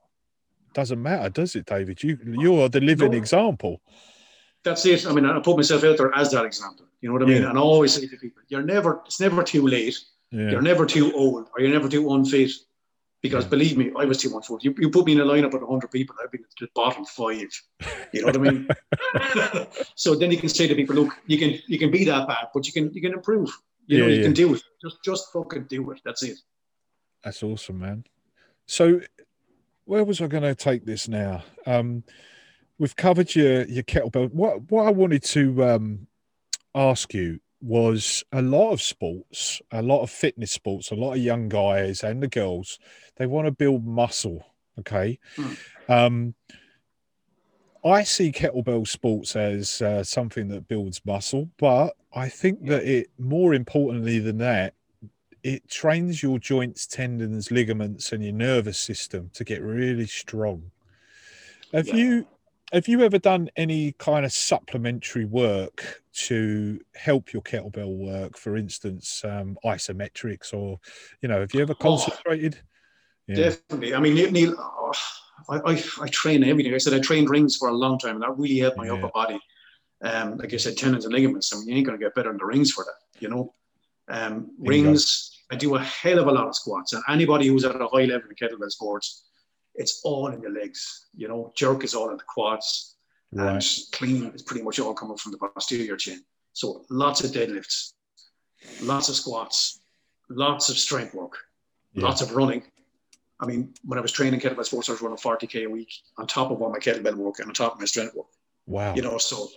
doesn't matter, does it, David? You you're the living No. example. That's it. I mean, I put myself out there as that example. You know what I mean? Yeah. And I always say to people, you're never, it's never too late. Yeah, You're never too old or you're never too unfit. Because Yeah. believe me, I was too unfit. You, you put me in a lineup with 100 people, I've been at the bottom five. You know what I mean? *laughs* so then you can say to people, look, you can you can be that bad, but you can you can improve. You know, you can do it. Just just fucking do it. That's it. That's awesome, man. So, where was I going to take this now? Um, we've covered your your kettlebell. What what I wanted to um, ask you was a lot of sports, a lot of fitness sports, a lot of young guys and the girls, they want to build muscle. Okay. Hmm. Um, I see kettlebell sports as uh, something that builds muscle, but I think that it more importantly than that, it trains your joints, tendons, ligaments, and your nervous system to get really strong. Have Yeah. you have you ever done any kind of supplementary work to help your kettlebell work? For instance, um, isometrics, or you know, have you ever concentrated? Yeah, Definitely. I mean, Neil, oh, I, I, I train everything. I said I trained rings for a long time, and that really helped my Yeah. upper body. Um, like I said, tendons and ligaments. I mean, you ain't going to get better in the rings for that, you know. Um, rings, I do a hell of a lot of squats, and anybody who's at a high level in kettlebell sports, it's all in the legs. You know, jerk is all in the quads, and clean is pretty much all coming from the posterior chain. So lots of deadlifts, lots of squats, lots of strength work, Yeah. lots of running. I mean, when I was training kettlebell sports, I was running 40k a week on top of all my kettlebell work and on top of my strength work. Wow. You know, so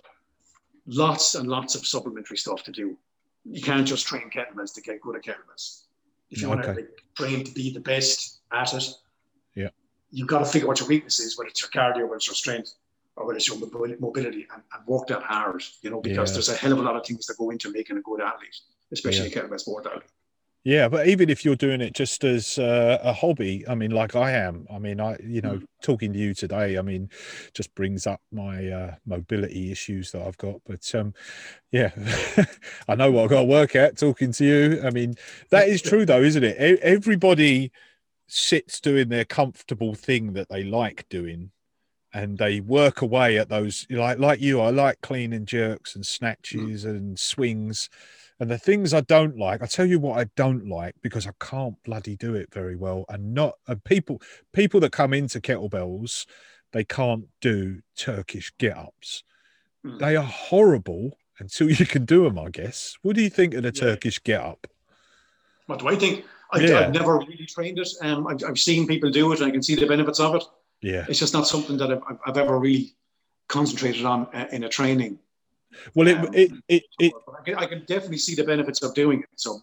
lots and lots of supplementary stuff to do. You can't just train kettlebells to get good at kettlebells. If you want to like, train to be the best at it. You've got to figure out what your weakness is, whether it's your cardio, whether it's your strength, or whether it's your mobility, and, and work that hard. You know, because Yeah. there's a hell of a lot of things that go into making a good athlete, especially a kettlebell sport athlete. Yeah, but even if you're doing it just as uh, a hobby, I mean, like I am, I mean, I, you know, talking to you today, I mean, just brings up my uh, mobility issues that I've got. But um, yeah, *laughs* I know what I've got to work at talking to you. I mean, that is true though, isn't it? Everybody sits doing their comfortable thing that they like doing. And they work away at those, like like you. I like clean and jerks and snatches and swings, and the things I don't like, I tell you what I don't like because I can't bloody do it very well. And not and people people that come into kettlebells, they can't do Turkish get-ups. Mm. They are horrible until you can do them, I guess. What do you think of the Yeah. Turkish get-up? What do I think? I, Yeah. I've never really trained it. Um, I've, I've seen people do it, and I can see the benefits of it. Yeah. It's just not something that I've, I've- I've ever really concentrated on uh, in a training. Well, it Um, it it, it I, can, I can definitely see the benefits of doing it. So,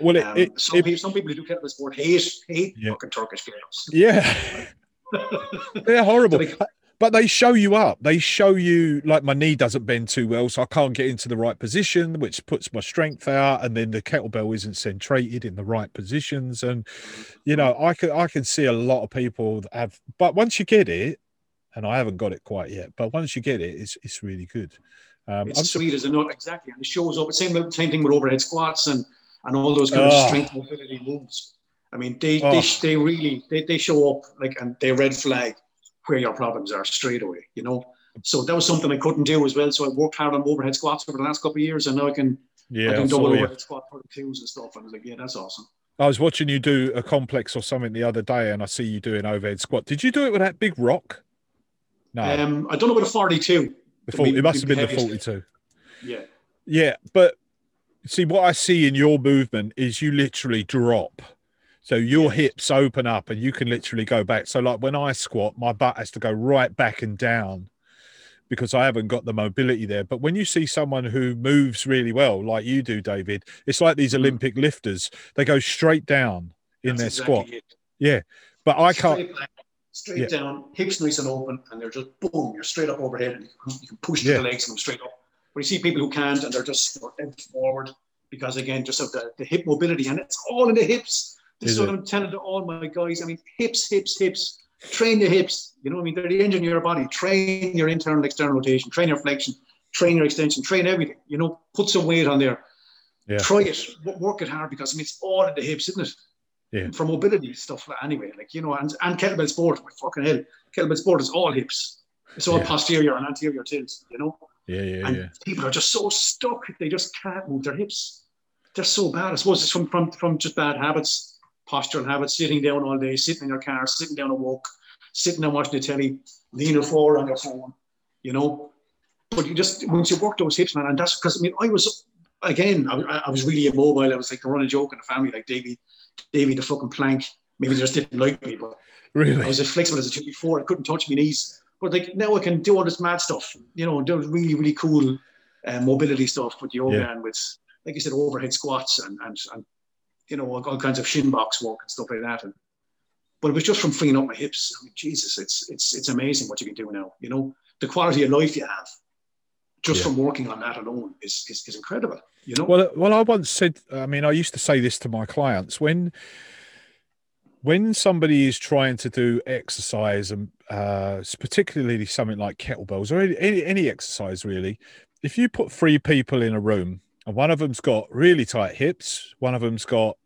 well it, um, it, some, it people, some people who do kettlebell sport hate hate Yeah. fucking Turkish games. yeah. *laughs* They're horrible. So they- But they show you up. They show you like my knee doesn't bend too well, so I can't get into the right position, which puts my strength out, and then the kettlebell isn't centrated in the right positions. And you know, I can I can see a lot of people that have, but once you get it, and I haven't got it quite yet, but once you get it, it's it's really good. Um, It's I'm sweet as a nut, exactly, and it shows up. Same same thing with overhead squats and and all those kind of Oh. strength mobility moves. I mean, they Oh. they, they really they, they show up like and they're red flag where your problems are straight away. You know, so that was something I couldn't do as well. So I worked hard on overhead squats over the last couple of years, and now I can yeah, I can double you. overhead squat for the twos and stuff. And I was like, yeah, that's awesome. I was watching you do a complex or something the other day, and I see you doing overhead squat. Did you do it with that big rock? No, Um, I don't know about a forty-two. the 40, it must have been the forty-two. Yeah, Yeah, but see what I see in your movement is you literally drop. So your hips open up and you can literally go back. So like when I squat, my butt has to go right back and down. because I haven't got the mobility there. But when you see someone who moves really well, like you do, David, it's like these Mm. Olympic lifters. They go straight down in That's their exactly squat. it. Yeah. But I can't. Straight, back, straight Yeah. down, hips nice and open, and they're just boom, you're straight up overhead, and you can, push Yeah. the legs and them straight up. But you see people who can't, and they're just forward because again, just of the, the hip mobility, and it's all in the hips. This Is what? I'm telling to all my guys. I mean, hips, hips, hips. Train your hips. You know, what I mean, they're the engine of your body. Train your internal, external rotation. Train your flexion. Train your extension. Train everything. You know, put some weight on there. Yeah. Try it. wo- Work it hard because I mean, it's all in the hips, isn't it? Yeah. For mobility stuff, anyway. Like you know, and, and kettlebell sport. My fucking hell, kettlebell sport is all hips. It's all Yeah. posterior and anterior tilts. You know, Yeah, yeah, yeah. and yeah. people are just so stuck. They just can't move their hips. They're so bad. I suppose it's from from, from just bad habits, postural habits, sitting down all day, sitting in your car, sitting down a walk, sitting and watching the telly, leaning forward on your phone, you know. But you just once you work those hips, man, and that's because I mean I was again I, I was really immobile. I was like the running joke in the family, like Davy, Davy the fucking plank. Maybe they just didn't like me, but really, I was as flexible as a child before. I couldn't touch my knees. But like now I can do all this mad stuff, you know, do really, really cool uh, mobility stuff with yoga Yeah. and with, like you said, overhead squats and, and, and you know, all, kinds of shin box work and stuff like that. And, but it was just from freeing up my hips. I mean, Jesus, it's, it's, it's amazing what you can do now. You know, the quality of life you have just Yeah. from working on that alone is, is, is incredible. You know, Well, well, I once said. I mean, I used to say this to my clients when when somebody is trying to do exercise and uh, particularly something like kettlebells or any, any any exercise really, if you put three people in a room and one of them's got really tight hips, one of them's got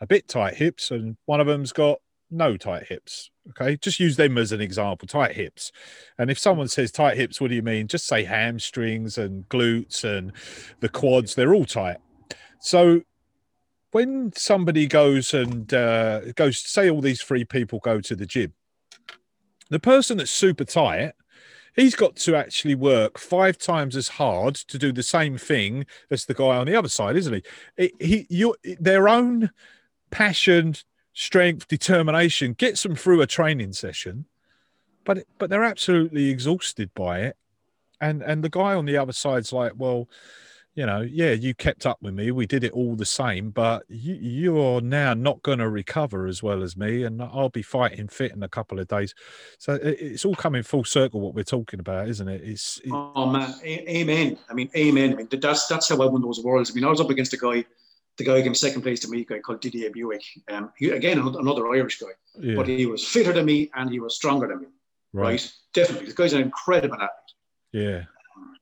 a bit tight hips, and one of them's got no tight hips. Okay, just use them as an example. Tight hips, and if someone says tight hips, what do you mean? Just say hamstrings and glutes and the quads. They're all tight. So when somebody goes and uh, goes, say all these three people go to the gym, the person that's super tight, he's got to actually work five times as hard to do the same thing as the guy on the other side, isn't he? It, he, you, their own passion, strength, determination gets them through a training session, but but they're absolutely exhausted by it, and and the guy on the other side's like, well you know, yeah, you kept up with me. We did it all the same, but you, you're now not going to recover as well as me, and I'll be fighting fit in a couple of days. So it, it's all coming full circle what we're talking about, isn't it? It's it, Oh man, a- amen. I mean, amen. I mean, that's that's how I won those worlds. I mean, I was up against a guy, the guy who came second place to me, a guy called Didier Buick. Um, he, again, another, another Irish guy, yeah, but he was fitter than me and he was stronger than me. Right? right, Definitely, the guy's an incredible athlete. yeah,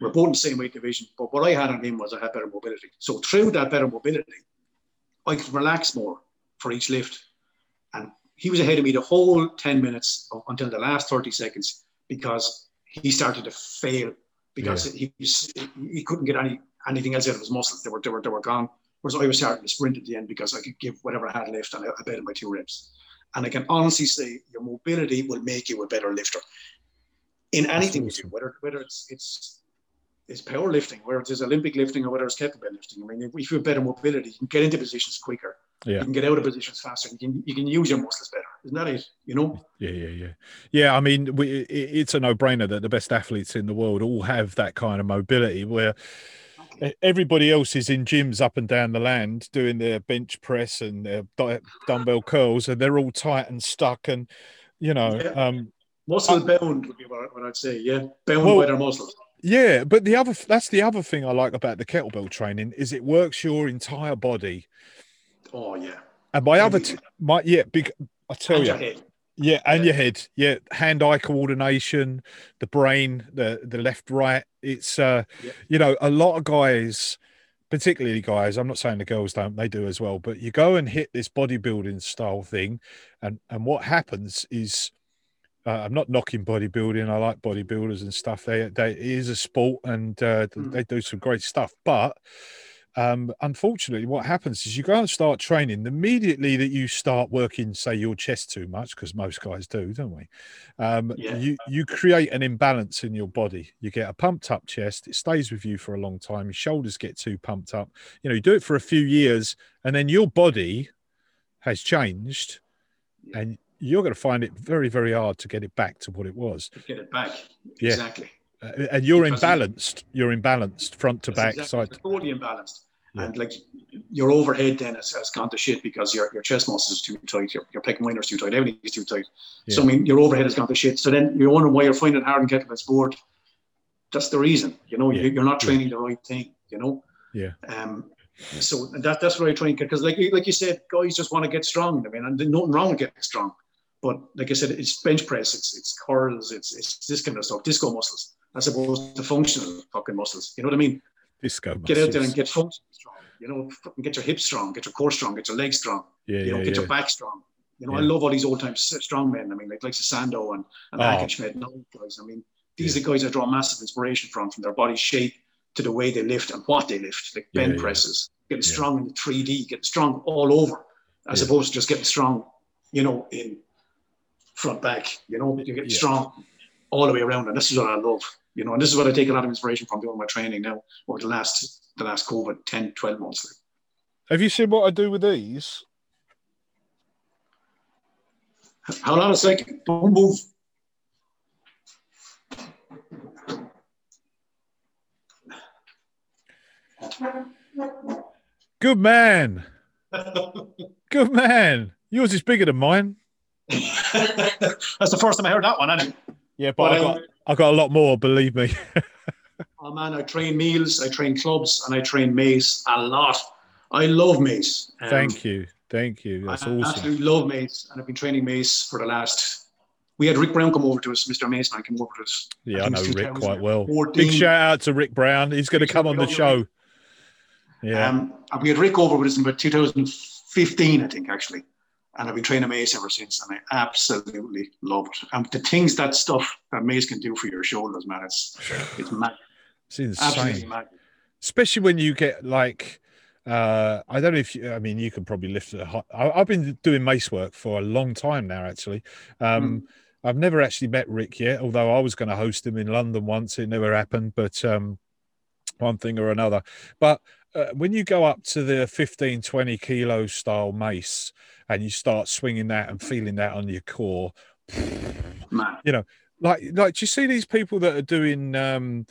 We're both in the same weight division, but what I had on him was I had better mobility. So through that better mobility, I could relax more for each lift. And he was ahead of me the whole 10 minutes until the last 30 seconds because he started to fail because he, was, he couldn't get any anything else out of his muscles. They were, they were, they were gone. Whereas I was starting to sprint at the end because I could give whatever I had left and I, I bet my two reps. And I can honestly say your mobility will make you a better lifter in anything you do, whether whether it's it's it's powerlifting, whether it's Olympic lifting or whether it's kettlebell lifting. I mean, if you have better mobility, you can get into positions quicker. Yeah. You can get out of positions faster. You can you can use your muscles better. Isn't that it? You know? yeah, yeah, yeah, yeah. I mean, we, it, it's a no-brainer that the best athletes in the world all have that kind of mobility where everybody else is in gyms up and down the land doing their bench press and their dumbbell curls, and they're all tight and stuck, and you know, Yeah. um, Muscle bound would be what, what I'd say. Yeah, bound Well- by their muscles. Yeah, but the other that's the other thing I like about the kettlebell training is it works your entire body. Oh yeah. And my other t- my yeah, big I tell And you, yeah, and Yeah. your head, yeah, hand-eye coordination, the brain, the the left right. It's uh, Yeah. you know, a lot of guys, particularly guys. I'm not saying the girls don't; they do as well. But you go and hit this bodybuilding style thing, and and what happens is uh, I'm not knocking bodybuilding. I like bodybuilders and stuff. They, they it is a sport, and uh, Mm. they do some great stuff. But um, unfortunately, what happens is you go and start training immediately that you start working, say your chest too much, because most guys do, don't we? Um, Yeah. You you create an imbalance in your body. You get a pumped up chest. It stays with you for a long time. Your shoulders get too pumped up. You know, you do it for a few years, and then your body has changed, Yeah. and you're going to find it very, very hard to get it back to what it was. Get it back. Yeah. Exactly. Uh, and you're Because- imbalanced. You're imbalanced front to back, exactly- side. totally imbalanced. Yeah. And like your overhead then has, has gone to shit because your, your chest muscles are too tight, your, your pec minor is too tight, everything is too tight. So I mean your overhead has gone to shit. So then you're wondering why you're finding it hard in kettlebell sport. That's the reason. You know, Yeah. you, you're not training the right thing, you know? Yeah. Um so that that's what I try and because like you- like you said, guys just want to get strong. I mean, and nothing wrong with getting strong. But like I said, it's bench press, it's it's curls, it's it's this kind of stuff, disco muscles, as opposed to functional fucking muscles. You know what I mean? Disco. get out there and get functional strong. You know, fucking get your hips strong, get your core strong, get your legs strong. yeah, You know, yeah, get yeah. your back strong. You know, I love all these old time strong men. I mean, like like Sandow and and Oh. And all these guys. I mean, these are guys I draw massive inspiration from, from their body shape to the way they lift and what they lift, like Yeah, bend yeah. presses, getting Yeah. strong in the 3D, getting strong all over, as Yeah. opposed to just getting strong, you know, in front back. You know, you're getting Yeah. strong all the way around, and this is what I love. You know, and this is what I take a lot of inspiration from doing my training now over the last the last COVID 10, 12 months. Have you seen what I do with these? Hold on a second. Don't move. Good man. *laughs* Good man. Yours is bigger than mine. *laughs* That's the first time I heard that one. Anyway. Yeah, but, But I um, got I got a lot more. Believe me. *laughs* oh man, I train meels, I train clubs, and I train mace a lot. I love mace. Um, Thank you. Thank you. That's I awesome. absolutely love mace, and I've been training mace for the last. We had Rick Brown come over to us, Mr. Mace man came over to us. Yeah, I think know Rick quite well. Big shout out to Rick Brown. He's going to come on the show. Yeah. Um, and we had Rick over with us in about 2015, I think, actually. And I've been training Mace ever since, and I absolutely love it. And the things that stuff that Mace can do for your shoulders, man, it's it's mad, It's absolutely insane. mad. Especially when you get like, uh, I don't know if you, I mean, you can probably lift it. high- I, I've been doing mace work for a long time now, actually. Um, I've never actually met Rick yet, although I was going to host him in London once. It never happened, but um, one thing or another. But uh, when you go up to the 15, 20 kilo style mace and you start swinging that and feeling that on your core, *laughs* Man, You know, like like do you see these people that are doing um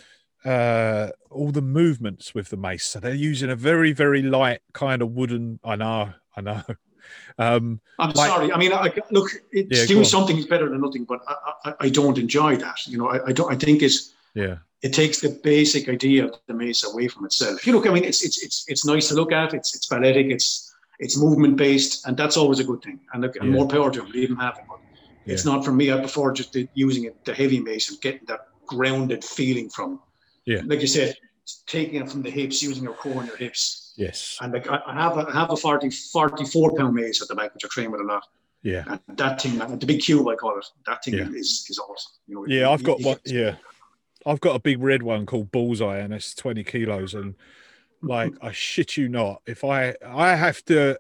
uh all the movements with the mace so they're using a very very light kind of wooden i know i know *laughs* um I'm Like- sorry. I mean, I, look, it's Yeah, doing something is better than nothing, but I, I, I don't enjoy that. You know, I, I don't. I think it's yeah it takes the basic idea of the mace away from itself. You look, I mean, it's it's it's it's nice to look at. It's it's balletic. It's it's movement based, and that's always a good thing. And and Yeah. more power to them. Leave them have it. But it's not for me. I prefer just the, using it, the heavy mace and getting that grounded feeling from. Yeah. Like you said, taking it from the hips, using your core and your hips. yes And like I have a, I have a 40, 44 pound mace at the back, which I train with a lot. yeah And that thing, uh, the big cube, I call it, that thing Yeah. is, is awesome. You know, yeah you- i've got you one yeah i've got a big red one called bullseye and it's 20 kilos and like i shit you not if i i have to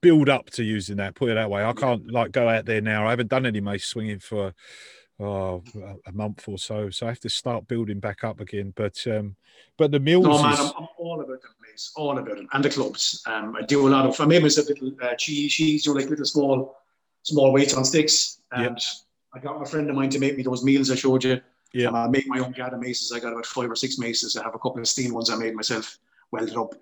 build up to using that put it that way i can't like go out there now i haven't done any mace swinging for oh, a month or so so i have to start building back up again but um but the mills No, man, is, I'm, I'm all about the place, all about it, and the clubs. Um, I do a lot of. I made myself little uh, cheese, cheese, you know, like little small, small weights on sticks, and I got my friend of mine to make me those meels I showed you. Yeah. And I make my own Gada maces. I got about five or six maces. I have a couple of steel ones I made myself, welded up.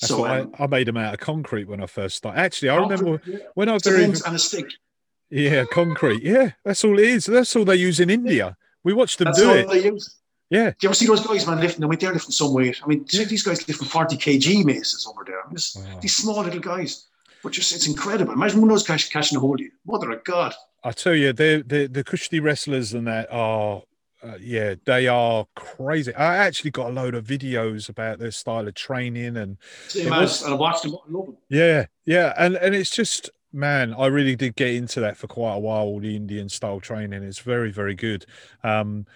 That's so um, I, I made them out of concrete when I first started. Actually, I remember yeah, when I was very and a stick. yeah concrete. Yeah, that's all it is. That's all they use in India. We watched them That's do all it. they use. Yeah, Do you ever see those guys, man, lifting? I mean, they're lifting some weight. I mean, these guys lifting 40 kg maces over there. I mean, Wow. These small little guys. But just, it's incredible. Imagine one of those guys catching a hold of you. Mother of God. I tell you, the the the Kushti wrestlers and that are. Uh, yeah, they are crazy. I actually got a load of videos about their style of training, and was- and I watched them. Yeah, yeah, and and it's just man, I really did get into that for quite a while. All The Indian style training it's very very good. Um,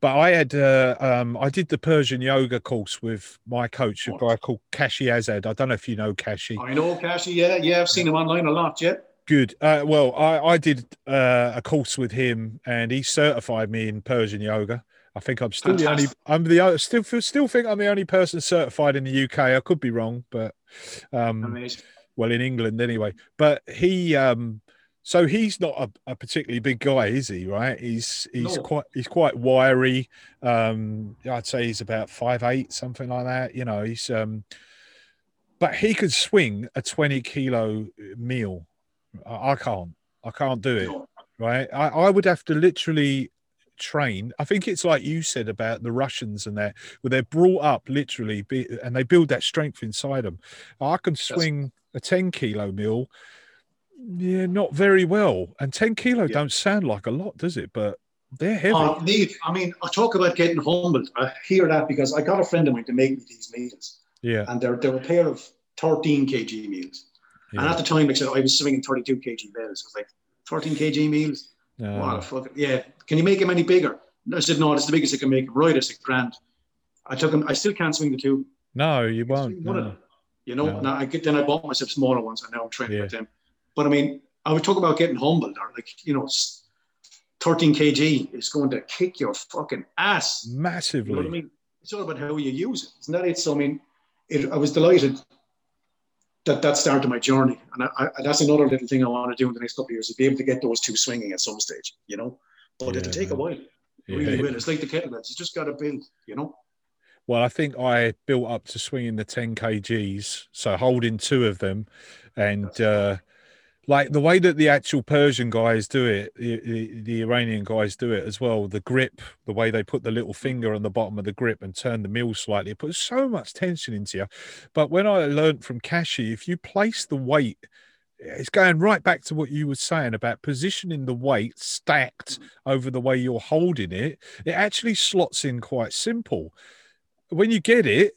but I had uh, um, I did the Persian yoga course with my coach, a guy called Kashi Azad. I don't know if you know Kashi. I know, Kashi. Yeah, yeah. I've seen him online a lot. Yeah. Good. Uh, well, I, I did uh, a course with him, and he certified me in Persian yoga. I think I'm still the only. I'm the still still think I'm the only person certified in the UK. I could be wrong, but um, Amazing. well, in England anyway. But he um, So he's not a, a, particularly big guy, is he? Right? He's he's No. quite he's quite wiry. Um, I'd say he's about five eight, something like that. You know, he's um, but he could swing a twenty kilo meel. I, I can't. I can't do it. Right? I, I would have to literally train. I think it's like you said about the Russians and that, where they're brought up literally, be, and they build that strength inside them. I can swing a ten kilo meel. Yeah, not very well. And 10 kilo Yeah. don't sound like a lot, does it? But they're heavy. Uh, I mean, I talk about getting humbled. I hear that because I got a friend of mine to make me these meels, yeah. and they're, they're a pair of 13 kg meels. And at the time, like I said, I was swinging 32 kg bells. I was like, 13 kg meels? No. What a fucking, yeah. Can you make them any bigger? I said, no, it's the biggest I can make. Right, I said, grand. I took them, I still can't swing the two. No, you won't. One of no. them. You know, No. now I get, then I bought myself smaller ones and now I'm training Yeah. with them. But I mean, I would talk about getting humbled or like, you know, 13 kg is going to kick your fucking ass. Massively. You know what I mean? It's all about how you use it. Isn't that it? So, I mean, it, I was delighted that that started my journey. And I, I, that's another little thing I want to do in the next couple of years is be able to get those two swinging at some stage, you know? But Yeah, it'll take a while. It Yeah. really will. *laughs* It's like the kettlebells. You just got to build, you know? Well, I think I built up to swinging the 10 kgs, so holding two of them, and uh, like the way that the actual Persian guys do it, the, the, the Iranian guys do it as well. The grip, the way they put the little finger on the bottom of the grip and turn the mill slightly, it puts so much tension into you. But when I learned from Kashi, if you place the weight, it's going right back to what you were saying about positioning the weight stacked over the way you're holding it. It actually slots in quite simple when you get it,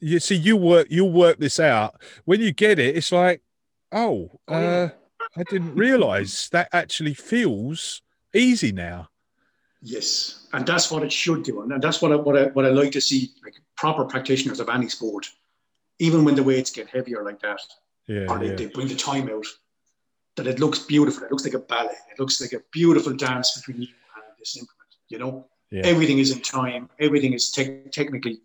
you see you work you'll work this out. When you get it, it's like, oh, Oh, yeah. Uh, I didn't realize that actually feels easy now. Yes. And that's what it should do. And that's what I, what I, what I like to see, like proper practitioners of any sport, even when the weights get heavier like that, Yeah, or they, yeah. they bring the time out, that it looks beautiful. It looks like a ballet. It looks like a beautiful dance between you and this implement. You know, Yeah. everything is in time. Everything is tec- technically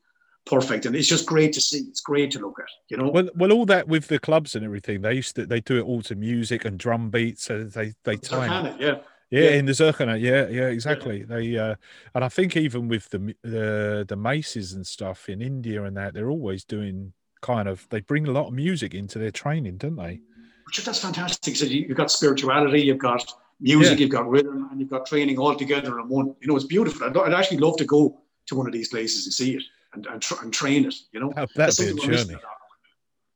perfect, and it's just great to see. It's great to look at. You know, Well, well, all that with the clubs and everything, they used to they do it all to music and drum beats. So they they time. it. Yeah, Yeah, Yeah. in the Zurkhaneh. Yeah, yeah, exactly. They uh, and I think even with the the the maces and stuff in India and that, they're always doing kind of they bring a lot of music into their training, don't they? Which that's fantastic. So you, you've got spirituality, you've got music, you've got rhythm, and you've got training all together in one. You know, it's beautiful. I'd, I'd actually love to go to one of these places and see it and and, tr- and train it. You know, That, That's that'd be a something we're missing journey.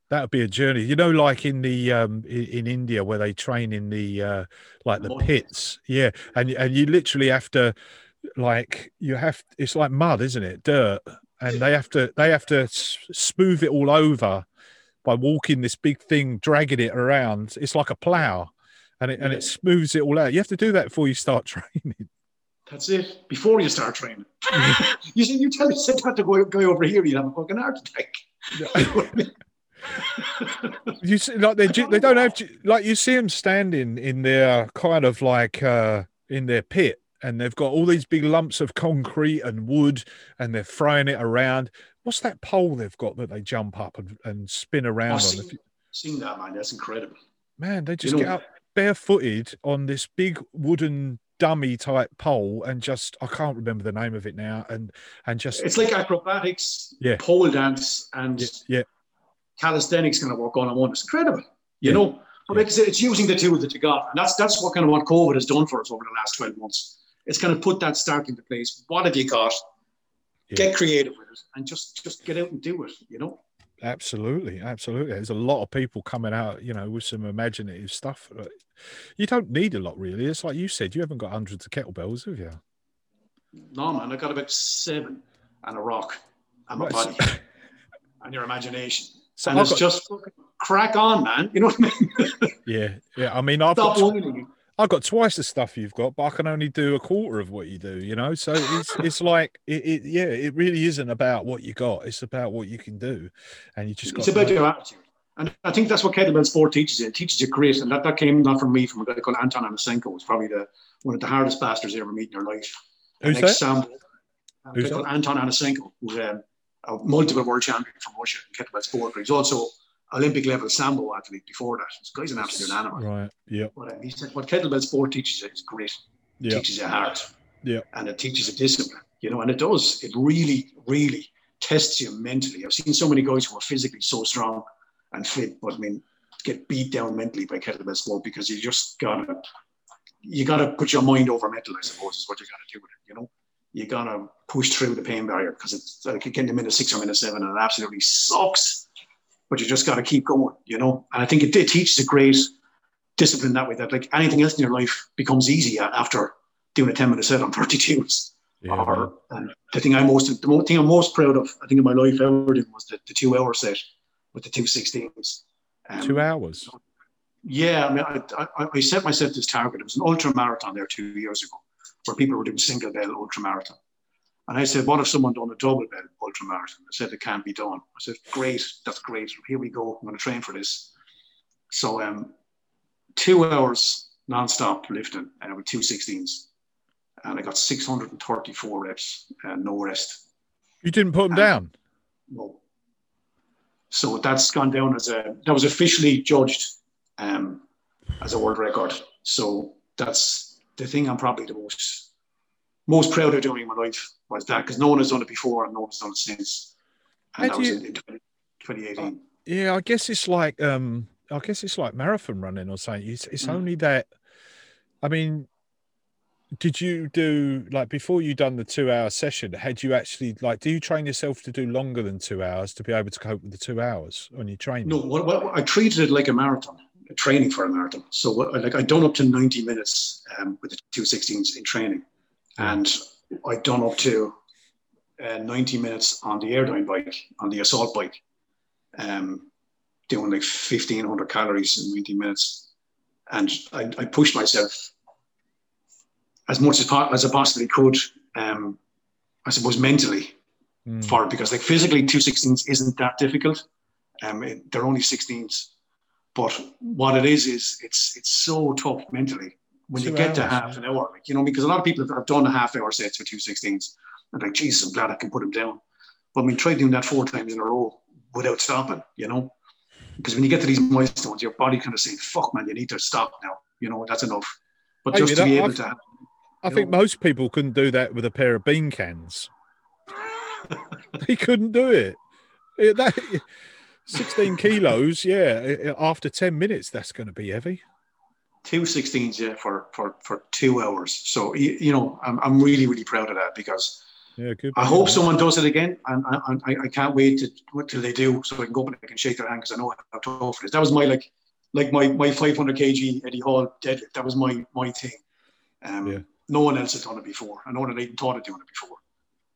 That would be a journey. You know, like in the um in, in India where they train in the uh like the pits. pits. Yeah. And and you literally have to like you have it's like mud, isn't it? Dirt. And they have to they have to smooth it all over by walking this big thing, dragging it around. It's like a plow. And it and it smooths it all out. You have to do that before you start *laughs* training. That's it. Before you start training, *laughs* you see, you tell said that to go guy over here, you'd have a fucking heart attack. You know what I mean? You see, like they they don't have to, like you see them standing in their kind of like uh in their pit, and they've got all these big lumps of concrete and wood, and they're throwing it around. What's that pole they've got that they jump up and, and spin around on? see- If you- Seeing that man, that's incredible. Man, they just know- get up barefooted on this big wooden dummy type pole and just I can't remember the name of it now, and and just It's like acrobatics, Yeah. pole dance, and yeah, yeah, calisthenics kind of work on in one. It's incredible. You Yeah. know, but like I said, it's using the tools that you got. And that's that's what kind of what COVID has done for us over the last 12 months. It's kind of put that start into place. What have you got? Yeah. Get creative with it and just just get out and do it, you know? Absolutely, absolutely. There's a lot of people coming out, you know, with some imaginative stuff. You don't need a lot, really. It's like you said, you haven't got hundreds of kettlebells, have you? No, man, I got about seven and a rock and my Right, body and your imagination. So and I've it's got- just crack on, man. You know what I mean? yeah, yeah. I mean, I've Stop got. I've got twice the stuff you've got, but I can only do a quarter of what you do. You know, so it's it's like it, it yeah, it really isn't about what you got. It's about what you can do, and you just got. It's about your attitude. And I think that's what kettlebell sport teaches you. It teaches you grit. And that, that came not from me, from a guy called Anton Anasenko. who's probably the one of the hardest bastards you ever meet in your life. Who's that? Who's that? Anton Anasenko, who's um, a multiple world champion from Russia in kettlebell sport. But he's also Olympic level sambo athlete before that. This guy's an absolute animal. Right. Yeah. But um, he said what kettlebell sport teaches you is great. It Yeah. teaches you heart. Yeah. And it teaches you discipline. You know, and it does. It really, really tests you mentally. I've seen so many guys who are physically so strong and fit, but I mean, get beat down mentally by kettlebell sport because you just gotta you gotta put your mind over mental, I suppose, is what you gotta do with it, you know. You gotta push through the pain barrier because it's like getting to minute six or minute seven and it absolutely sucks. But you just gotta keep going, you know. And I think it, it teaches a great discipline that way that like anything else in your life becomes easy after doing a 10 minute set on *laughs* 32s. Yeah. Or, and the thing I most the thing I'm most proud of, I think in my life ever did was the, the two hour set with the two 16s. Um, Two hours. yeah, I mean, I, I, I set myself this target. It was an ultra marathon there two years ago, where people were doing single bell ultra marathon. And I said, what if someone done a double bell ultra marathon? I said, it can't be done. I said, great, that's great. Here we go. I'm going to train for this. So, um, two hours non-stop lifting uh, with two 16s. And I got 634 reps and no rest. You didn't put them down. No. So that's gone down as a that was officially judged um, as a world record. So that's the thing I'm probably the most most proud of doing in my life was that because no one has done it before and no one's done it since. And How that was you- in, in 20, 2018. Yeah, I guess it's like um I guess it's like marathon running or something. It's, it's Mm. only that I mean did you do like before you done the two hour session, had you actually like do you train yourself to do longer than two hours to be able to cope with the two hours when you train? No, what, what, I treated it like a marathon, a training for a marathon. So what, like I done up to 90 minutes um, with the 216s in training, and I'd done up to uh, 90 minutes on the Airdyne bike, on the assault bike, um, doing like 1500 calories in 90 minutes, and I, I pushed myself as much as, po- as I possibly could. Um, I suppose mentally Mm. for it because like physically two 16s isn't that difficult. Um, it- they're only 16s, but what it is is it's it's so tough mentally when you Two get to hours, half an hour. Like you know, because a lot of people have, have done a half hour sets with two 16s, and like Jesus, I'm glad I can put them down. But I mean, try doing that four times in a row without stopping. You know, because when you get to these milestones, your body kind of saying, "Fuck, man, you need to stop now." You know, that's enough. But Hey, just to be able I've- to have I think know- most people couldn't do that with a pair of bean cans. *laughs* they couldn't do it. Yeah, that, 16 kilos, yeah. After 10 minutes, that's going to be heavy. Two 16s yeah for for for two hours. So you, you know I'm, I'm really really proud of that because Yeah, i hope someone does it again and I, I, I can't wait to till they do so i can go up and I can shake their hand because i know how tough it is. That was my like like my my 500 kg eddie hall deadlift. That was my my thing. Um Yeah. no one else had done it before. And no one had even thought of doing it before.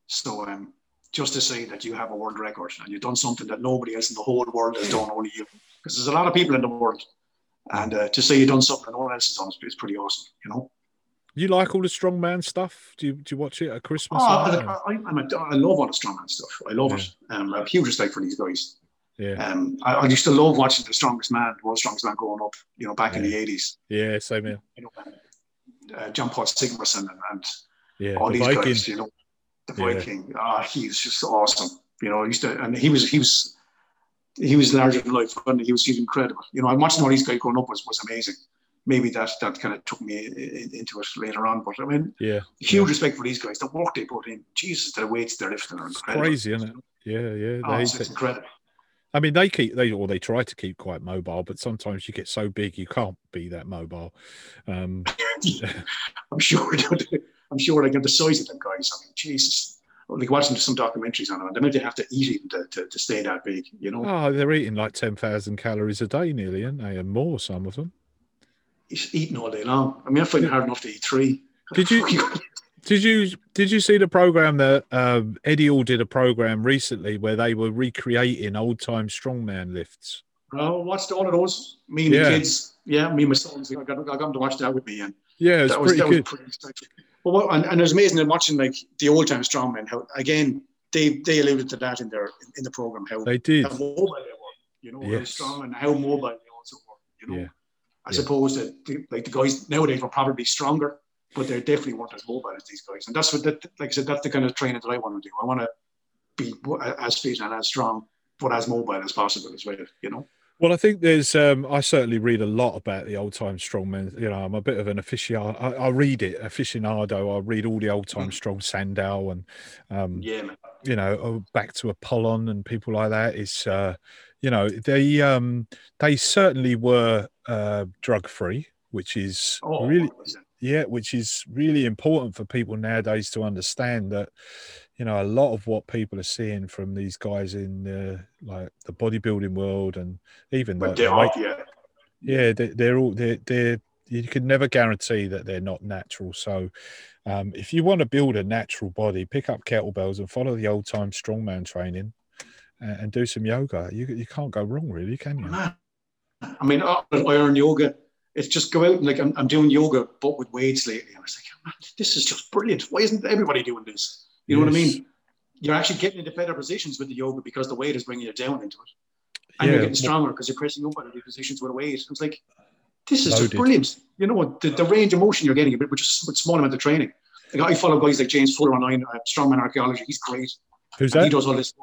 So um just to say that you have a world record and you've done something that nobody else in the whole world has done only you. Because there's a lot of people in the world and uh, to see you've done something that no one else has done is, pretty awesome, you know. You like all the strongman stuff? Do you, do you watch it at Christmas? Oh, I? I, I'm a, I love all the strongman stuff. I love it. Um, I have huge respect for these guys. yeah, Um, I, I used to love watching the strongest man, the world's strongest man growing up, you know, back in the 80s. yeah, same here. You know, uh, Jón Páll Sigmarsson and, and Yeah, all the these Viking. guys, you know, the Yeah. Viking. Ah, he's just awesome. You know, I used to, and he was, he was, he was larger than life. And he was, incredible. You know, I'm watching all these guys growing up was, was amazing. Maybe that that kind of took me i- i- into it later on. But I mean, Yeah, huge respect for these guys. The work they put in, Jesus, the weights they're lifting are it's incredible. crazy, isn't it? Yeah, yeah. Oh, They, it's, it's incredible. I mean, they keep they or they try to keep quite mobile, but sometimes you get so big you can't be that mobile. Um, I'm *laughs* sure. I'm sure. they Like the size of them guys. I mean, Jesus. Like watching some documentaries on them, and they might have to eat even to, to, to stay that big. You know, oh, they're eating like ten thousand calories a day, nearly, aren't they? And more, some of them. he's eating all day long. I mean, I find it hard enough to eat three. Did you- *laughs* Did you did you see the program that um, Eddie Hall did a program recently where they were recreating old time strongman lifts? Oh, watched all of those. Me and Yeah. the kids. Yeah, me and my sons. I got, I got them to watch that with me, and Yeah, it's that was pretty was good. pretty. But what, and, and it was amazing in watching like the old time strongmen. How again they they alluded to that in their in the program how, They did. how mobile they were. You know, how strong and how mobile they also were. You know, Yeah. I Yeah. suppose that the, like the guys nowadays were probably stronger, but they definitely weren't as mobile as these guys. And that's what that like I said, that's the kind of training that I want to do. I want to be as fit and as strong, but as mobile as possible as well. You know. Well, I think there's. Um, I certainly read a lot about the old time strongmen. You know, I'm a bit of an aficionado. I, I read it aficionado. I read all the old time Mm. strong Sandow and um, Yeah, man. you know, oh, back to Apollon and people like that. It's, uh, you know, they um, they certainly were uh, drug free, which is Oh, really 100%. yeah, which is really important for people nowadays to understand that, you know, a lot of what people are seeing from these guys in the like the bodybuilding world and even the weight, yeah. yeah, they, they're all they're they're you can never guarantee that they're not natural. So, um, if you want to build a natural body, pick up kettlebells and follow the old time strongman training, and, and do some yoga. You you can't go wrong, really, can you? I mean, iron yoga. It's just go out and like I'm, I'm doing yoga, but with weights lately. And I was like, man, this is just brilliant. Why isn't everybody doing this? You know what I mean? You're actually getting into better positions with the yoga because the weight is bringing you down into it, and Yeah. you're getting stronger because you're pressing up of the positions with a weight. It's like, this is just brilliant. You know, the, the range of motion you're getting, with just with small amount of training. Like I follow guys like James Fuller online, uh, Strongman Archaeology. He's great. Who's And he does all this.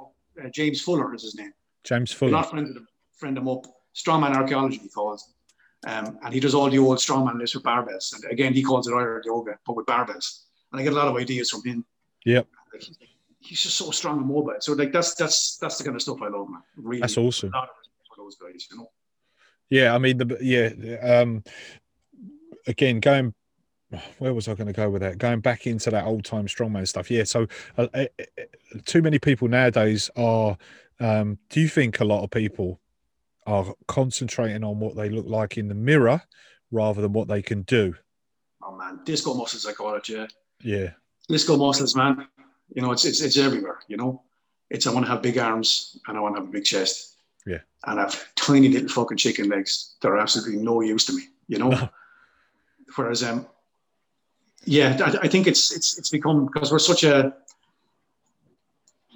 Uh, James Fuller is his name. James Fuller. lot of friends with him, friend him up. Strongman archaeology, he calls. Um, and he does all the old strongman lifts with barbells. And again, he calls it iron yoga, but with barbells. And I get a lot of ideas from him. Yep. Like, he's, he's just so strong and mobile. So like that's that's that's the kind of stuff I love, man. Really, That's awesome. a lot of respect for those guys, you know. Yeah, I mean, the yeah. Um, again, going. Where was I going to go with that? Going back into that old time strongman stuff. Yeah. So, uh, uh, uh, too many people nowadays are. Um, do you think a lot of people are concentrating on what they look like in the mirror rather than what they can do? Oh man, disco muscles, I call it. Yeah, Yeah. Disco muscles, man. You know, it's it's it's everywhere. You know, it's I want to have big arms and I want to have a big chest. Yeah. And I have tiny little fucking chicken legs that are absolutely no use to me. You know. *laughs* Whereas, um, yeah, I, I think it's it's it's become because we're such a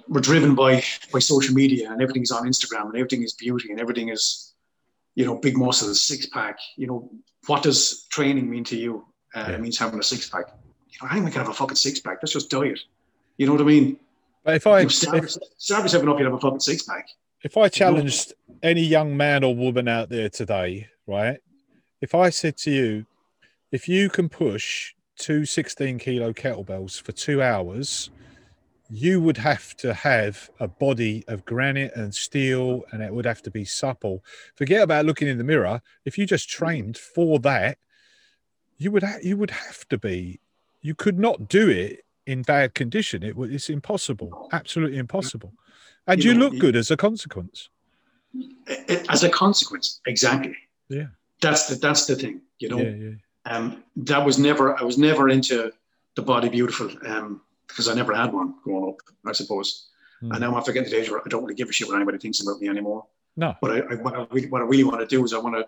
we're driven by by social media and everything is on Instagram and everything is beauty and everything is you know big muscles, six pack. You know what does training mean to you? Uh, Yeah. It means having a six pack. You know, I think we can have a fucking six pack. That's just diet. You know what I mean? But if I You know, if, starve, starve yourself enough, you'd have a fucking six pack. if I challenged any young man or woman out there today, right? If I said to you, if you can push two 16 kilo kettlebells for two hours, you would have to have a body of granite and steel and it would have to be supple. Forget about looking in the mirror. If you just trained for that, you would ha- you would have to be you could not do it in bad condition. It was it's impossible, absolutely impossible. And You you, know, look good as a consequence. As a consequence, exactly. Yeah. That's the that's the thing. You know. Yeah, yeah. um, that was never I was never into the body beautiful um, because I never had one growing up, I suppose. Hmm. And now I'm after getting to the age where I don't really give a shit what anybody thinks about me anymore. No. But I, I, what, I really, what I really want to do is I want to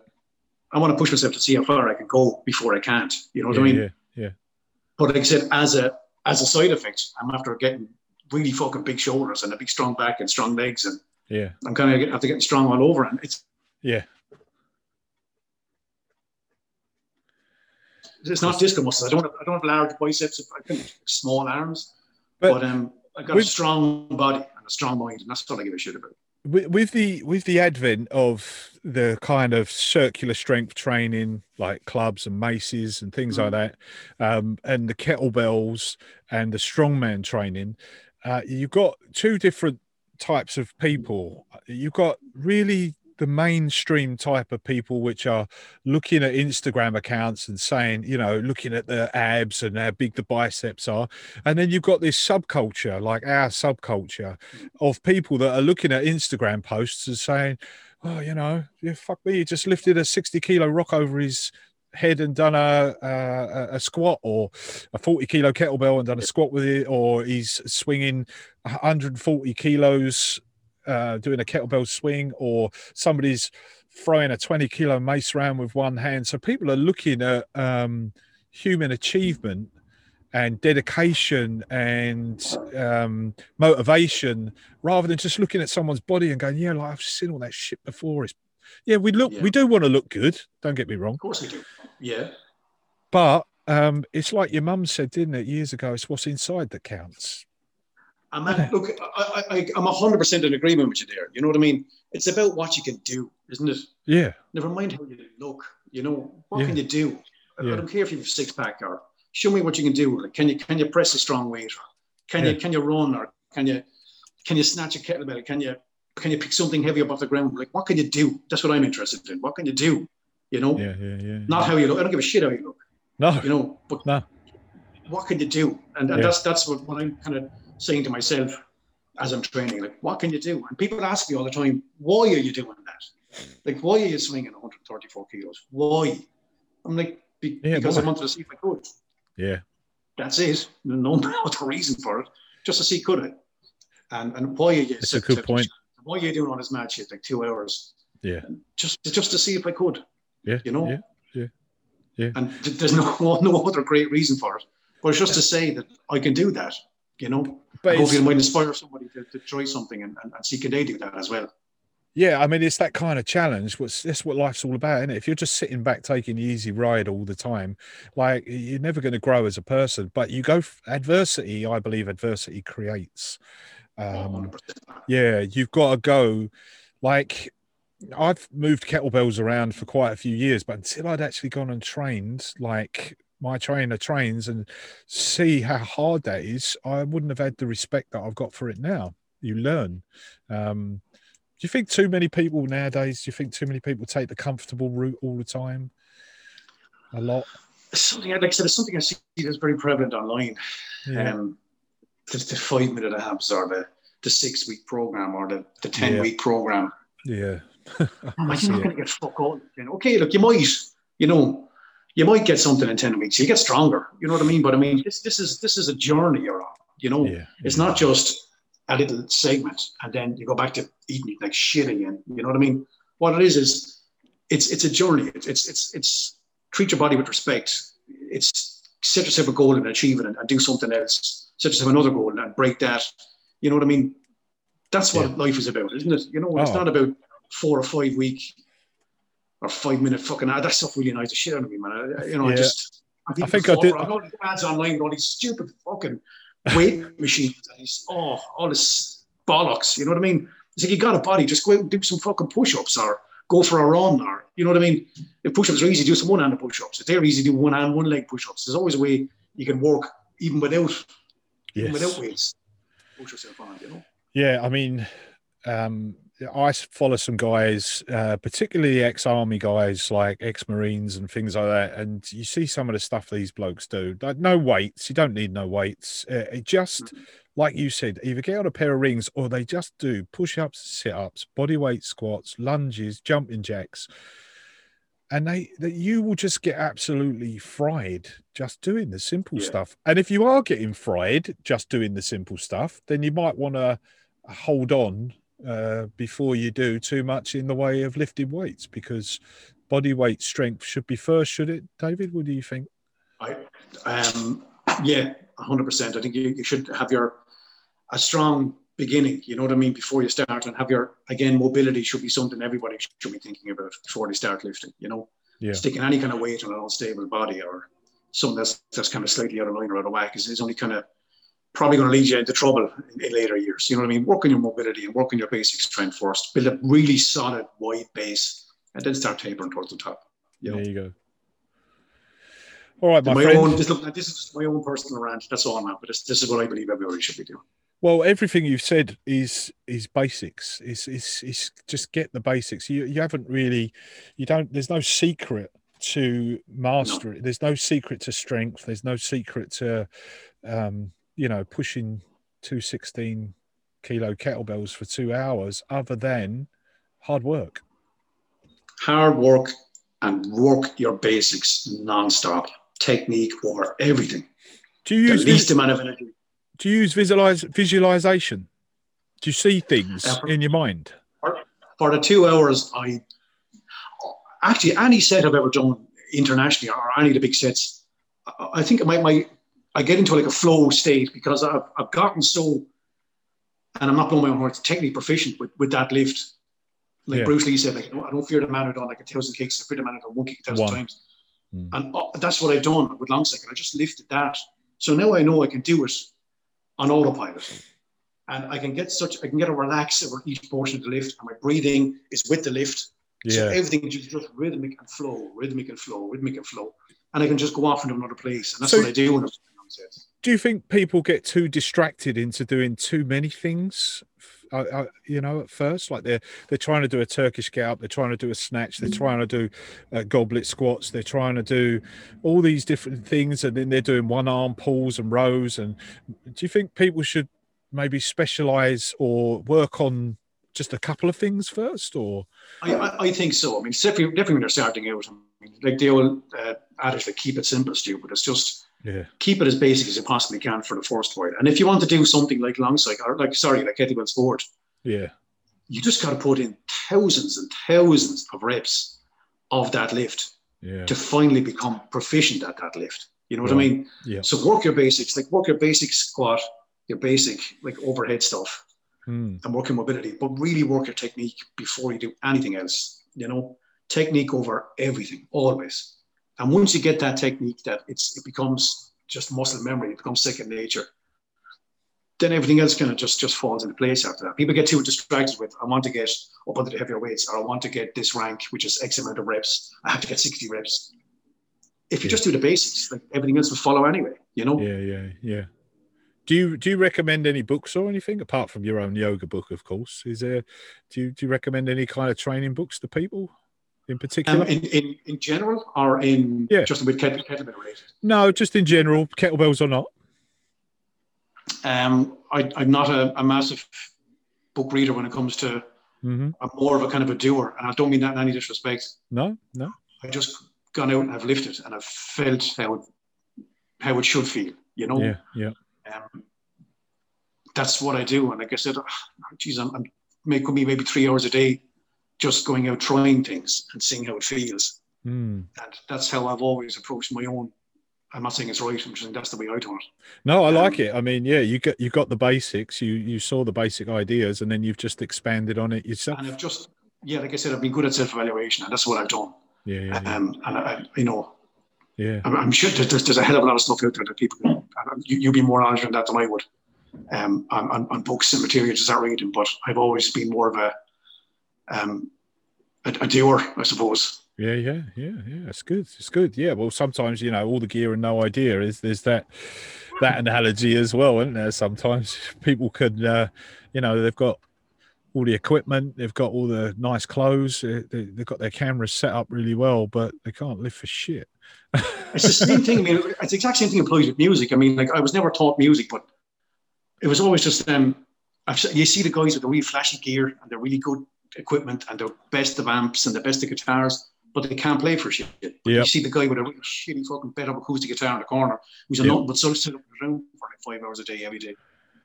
I want to push myself to see how far I can go before I can't. You know what yeah, I mean? But like I said, as a as a side effect, I'm after getting really fucking big shoulders and a big strong back and strong legs, and Yeah. I'm kind of after getting strong all over. And it's Yeah. it's not disco muscles. I don't have, I don't have large biceps. I can small arms. But But, um, I got a strong body and a strong mind, and that's all I give a shit about. With, with the with the advent of the kind of circular strength training like clubs and maces and things like that um, and the kettlebells and the strongman training uh, you've got two different types of people. You've got really the mainstream type of people which are looking at instagram accounts and saying you know looking at the abs and how big the biceps are. And then you've got this subculture like our subculture of people that are looking at Instagram posts and saying, "Oh, you know, yeah, fuck me, he just lifted a sixty kilo rock over his head and done a, a a squat, or a forty kilo kettlebell and done a squat with it, or he's swinging one hundred and forty kilos, uh, doing a kettlebell swing, or somebody's throwing a twenty kilo mace around with one hand." So people are looking at um, human achievement and dedication and um, motivation rather than just looking at someone's body and going, yeah, like I've seen all that shit before. It's yeah, we look, Yeah. we do want to look good. Don't get me wrong, Of course we do. Yeah. but um, it's like your mum said, didn't it, years ago? It's what's inside that counts. And man, look, I, I, I'm 100% in agreement with you there. You know what I mean? It's about what you can do. isn't it? Yeah. Never mind how you look. You know, what Yeah. can you do? I- Yeah. I don't care if you have a six pack or show me what you can do. Like, can you can you press a strong weight? Can Yeah. you can you run or can you can you snatch a kettlebell? Can you can you pick something heavy up off the ground? Like what can you do? That's what I'm interested in. What can you do? You know, Yeah. Yeah. Yeah. not how you look. I don't give a shit how you look. no. You know, but No. what can you do? And, and that's that's what, what I'm kind of saying to myself as I'm training. Like, what can you do? And people ask me all the time, why are you doing that? Like, why are you swinging 134 kilos? Why? I'm like, be, Yeah, because why? I wanted to see if I could. Yeah. That's it. No *laughs* other reason for it. Just to see could I. And and why are you? It's a good point. Why are you doing all this mad shit like two hours? Yeah. Just just to see if I could. Yeah. You know. Yeah. Yeah. And th- there's *laughs* no no other great reason for it. But it's just to say that I can do that. You know. But hopefully, it's, it might inspire somebody to, to try something and, and, and see can they do that as well. yeah, I mean, it's that kind of challenge. What's that's what life's all about, isn't it? If you're just sitting back taking the easy ride all the time, like you're never going to grow as a person. But you go adversity. I believe adversity creates. Um, yeah, you've got to go. Like I've moved kettlebells around for quite a few years, but until I'd actually gone and trained, like my trainer trains and see how hard that is, I wouldn't have had the respect that I've got for it now. You learn. Um, do you think too many people nowadays? Do you think too many people take the comfortable route all the time? A lot. Something like I said, it's something I see that's very prevalent online. Yeah. Um, the, the five minute abs or the, the six week program or the, the 10 Yeah. week program. yeah. I'm like, *laughs* you're not going to get fuck all. You know, okay, look, you might, you know, you might get something in 10 weeks. You get stronger. You know what I mean? But I mean, this, this is this is a journey you're on. You know, Yeah. it's yeah. not just a little segment and then you go back to eating like shit again. You know what I mean? What it is is it's it's a journey. It's it's it's, it's treat your body with respect. It's set yourself a goal and achieve it and, and do something else. Set yourself another goal and break that. You know what I mean? That's what Yeah. life is about, isn't it? You know, it's Oh. not about four or five week or five minute fucking ad. that stuff really annoys the shit out of me, man. I, you know, I just I think I did- I've got ads online with all these stupid fucking weight *laughs* machines and these oh all this bollocks. You know what I mean? It's like you got a body, just go out and do some fucking push-ups or go for a run or you know what I mean? If push-ups are easy, do some one-handed push-ups. If they're easy, do one hand, one leg push-ups. There's always a way you can work even without even without weights. Push yourself on, you know. Yeah, I mean, um, I follow some guys, uh, particularly ex-army guys, like ex-marines and things like that. And you see some of the stuff these blokes do. Like, no weights. You don't need no weights. Uh, it just, like you said, either get on a pair of rings or they just do push-ups, sit-ups, body weight squats, lunges, jumping jacks. And they, that you will just get absolutely fried just doing the simple Yeah. stuff. And if you are getting fried just doing the simple stuff, then you might want to hold on uh, before you do too much in the way of lifting weights because body weight strength should be first, should it, David? What do you think? I, um, yeah, hundred percent. I think you, you should have your a strong beginning. You know what I mean before you start, and have your again mobility should be something everybody should be thinking about before they start lifting. You know, Yeah. sticking any kind of weight on an unstable body or something that's that's kind of slightly out of line or out of whack is, is only kind of probably going to lead you into trouble in, in later years. You know what I mean? Work on your mobility and work on your basic strength first. Build a really solid wide base, and then start tapering towards the top. You know? There you go. All right, my, my friend. own this, look, this is just my own personal rant. That's all I'm at. But this, this is what I believe everybody should be doing. Well, everything you've said is is basics. Is is is just get the basics. You you haven't really, you don't. There's no secret to master it. There's no secret to strength. There's no secret to, um, you know, pushing two sixteen kilo kettlebells for two hours, other than hard work. Hard work and work your basics non-stop. Technique over everything. Do you The use least vis- amount of energy. do you use visualize visualization? Do you see things Yeah. in your mind? For the two hours, I actually any set I've ever done internationally or any of the big sets, I- I think my, my I get into like a flow state because I've, I've gotten so, and I'm not blowing my own horn, technically proficient with, with that lift. Like Yeah. Bruce Lee said, like I don't fear the man who done like a thousand kicks, I fear the man who done one kick a thousand One. times. Mm. And uh, that's what I've done with long cycle. I just lifted that. So now I know I can do it on autopilot. And I can get such I can get a relax over each portion of the lift, and my breathing is with the lift. Yeah. So everything is just rhythmic and flow, rhythmic and flow, rhythmic and flow. And I can just go off into another place. And that's So- what I do when I'm on set. Do you think people get too distracted into doing too many things? Uh, uh, you know, at first, like they're they're trying to do a Turkish get up, they're trying to do a snatch, they're trying to do uh, goblet squats, they're trying to do all these different things, and then they're doing one arm pulls and rows. And do you think people should maybe specialize or work on just a couple of things first, or I, I, I think so. I mean, definitely, definitely when they're starting out, I mean, like the old uh, adage, like keep it simple, stupid. It's just yeah, keep it as basic as you possibly can for the first while. And if you want to do something like long cycle, or like, sorry, like kettlebell sport, yeah, you just got to put in thousands and thousands of reps of that lift yeah, to finally become proficient at that lift. You know what I mean? yeah, So work your basics, like work your basic squat, your basic like overhead stuff, Hmm. and work your mobility, but really work your technique before you do anything else. You know, technique over everything, always. And once you get that technique, that it's it becomes just muscle memory, it becomes second nature. Then everything else kind of just just falls into place after that. People get too distracted with, I want to get up onto the heavier weights, or I want to get this rank, which is X amount of reps. I have to get 60 reps. If you Yeah. just do the basics, like everything else will follow anyway. You know, yeah, yeah, yeah. Do you do you recommend any books or anything apart from your own yoga book, of course? Is there do you do you recommend any kind of training books to people in particular? um, in, in in general, or in Yeah. just with kettle, kettlebell related. no, just in general, kettlebells or not. Um, I, I'm not a, a massive book reader when it comes to. hmm I'm more of a kind of a doer, and I don't mean that in any disrespect. No, no. I just gone out and I've lifted, and I've felt how it, how it should feel. You know, Yeah, yeah, um, that's what I do. And like I said, oh, geez, I'm, I'm making me maybe three hours a day, just going out trying things and seeing how it feels. Mm. And that's how I've always approached my own. I'm not saying it's right. I'm just saying that's the way I do it. No, I like Um, it. I mean, yeah, you got you got the basics. You you saw the basic ideas, and then you've just expanded on it yourself. And I've just, yeah, like I said, I've been good at self evaluation, and that's what I've done. Yeah, yeah, yeah. Um, and I, you know, yeah. I'm, I'm sure there's, there's a hell of a lot of stuff out there that people, you, you'd be more knowledge on that than I would, um, on, on, on books and materials to start reading. But I've always been more of a, um, a, a doer, I suppose. Yeah, yeah, yeah, yeah. It's good. It's good. Yeah. Well, sometimes you know all the gear and no idea is there's that that analogy as well, isn't there? Sometimes people could, uh, you know, they've got all the equipment, they've got all the nice clothes, they, they've got their cameras set up really well, but they can't live for shit. It's the same thing. I mean, it's the exact same thing applies with music. I mean, like I was never taught music, but it was always just um, I've, you see the guys with the really flashy gear and they're really good equipment and the best of amps and the best of guitars, but they can't play for shit. But You see the guy with a really shitty fucking bed up acoustic guitar in the corner who's a Yep. nothing but sort of sit up around for like five hours a day every day,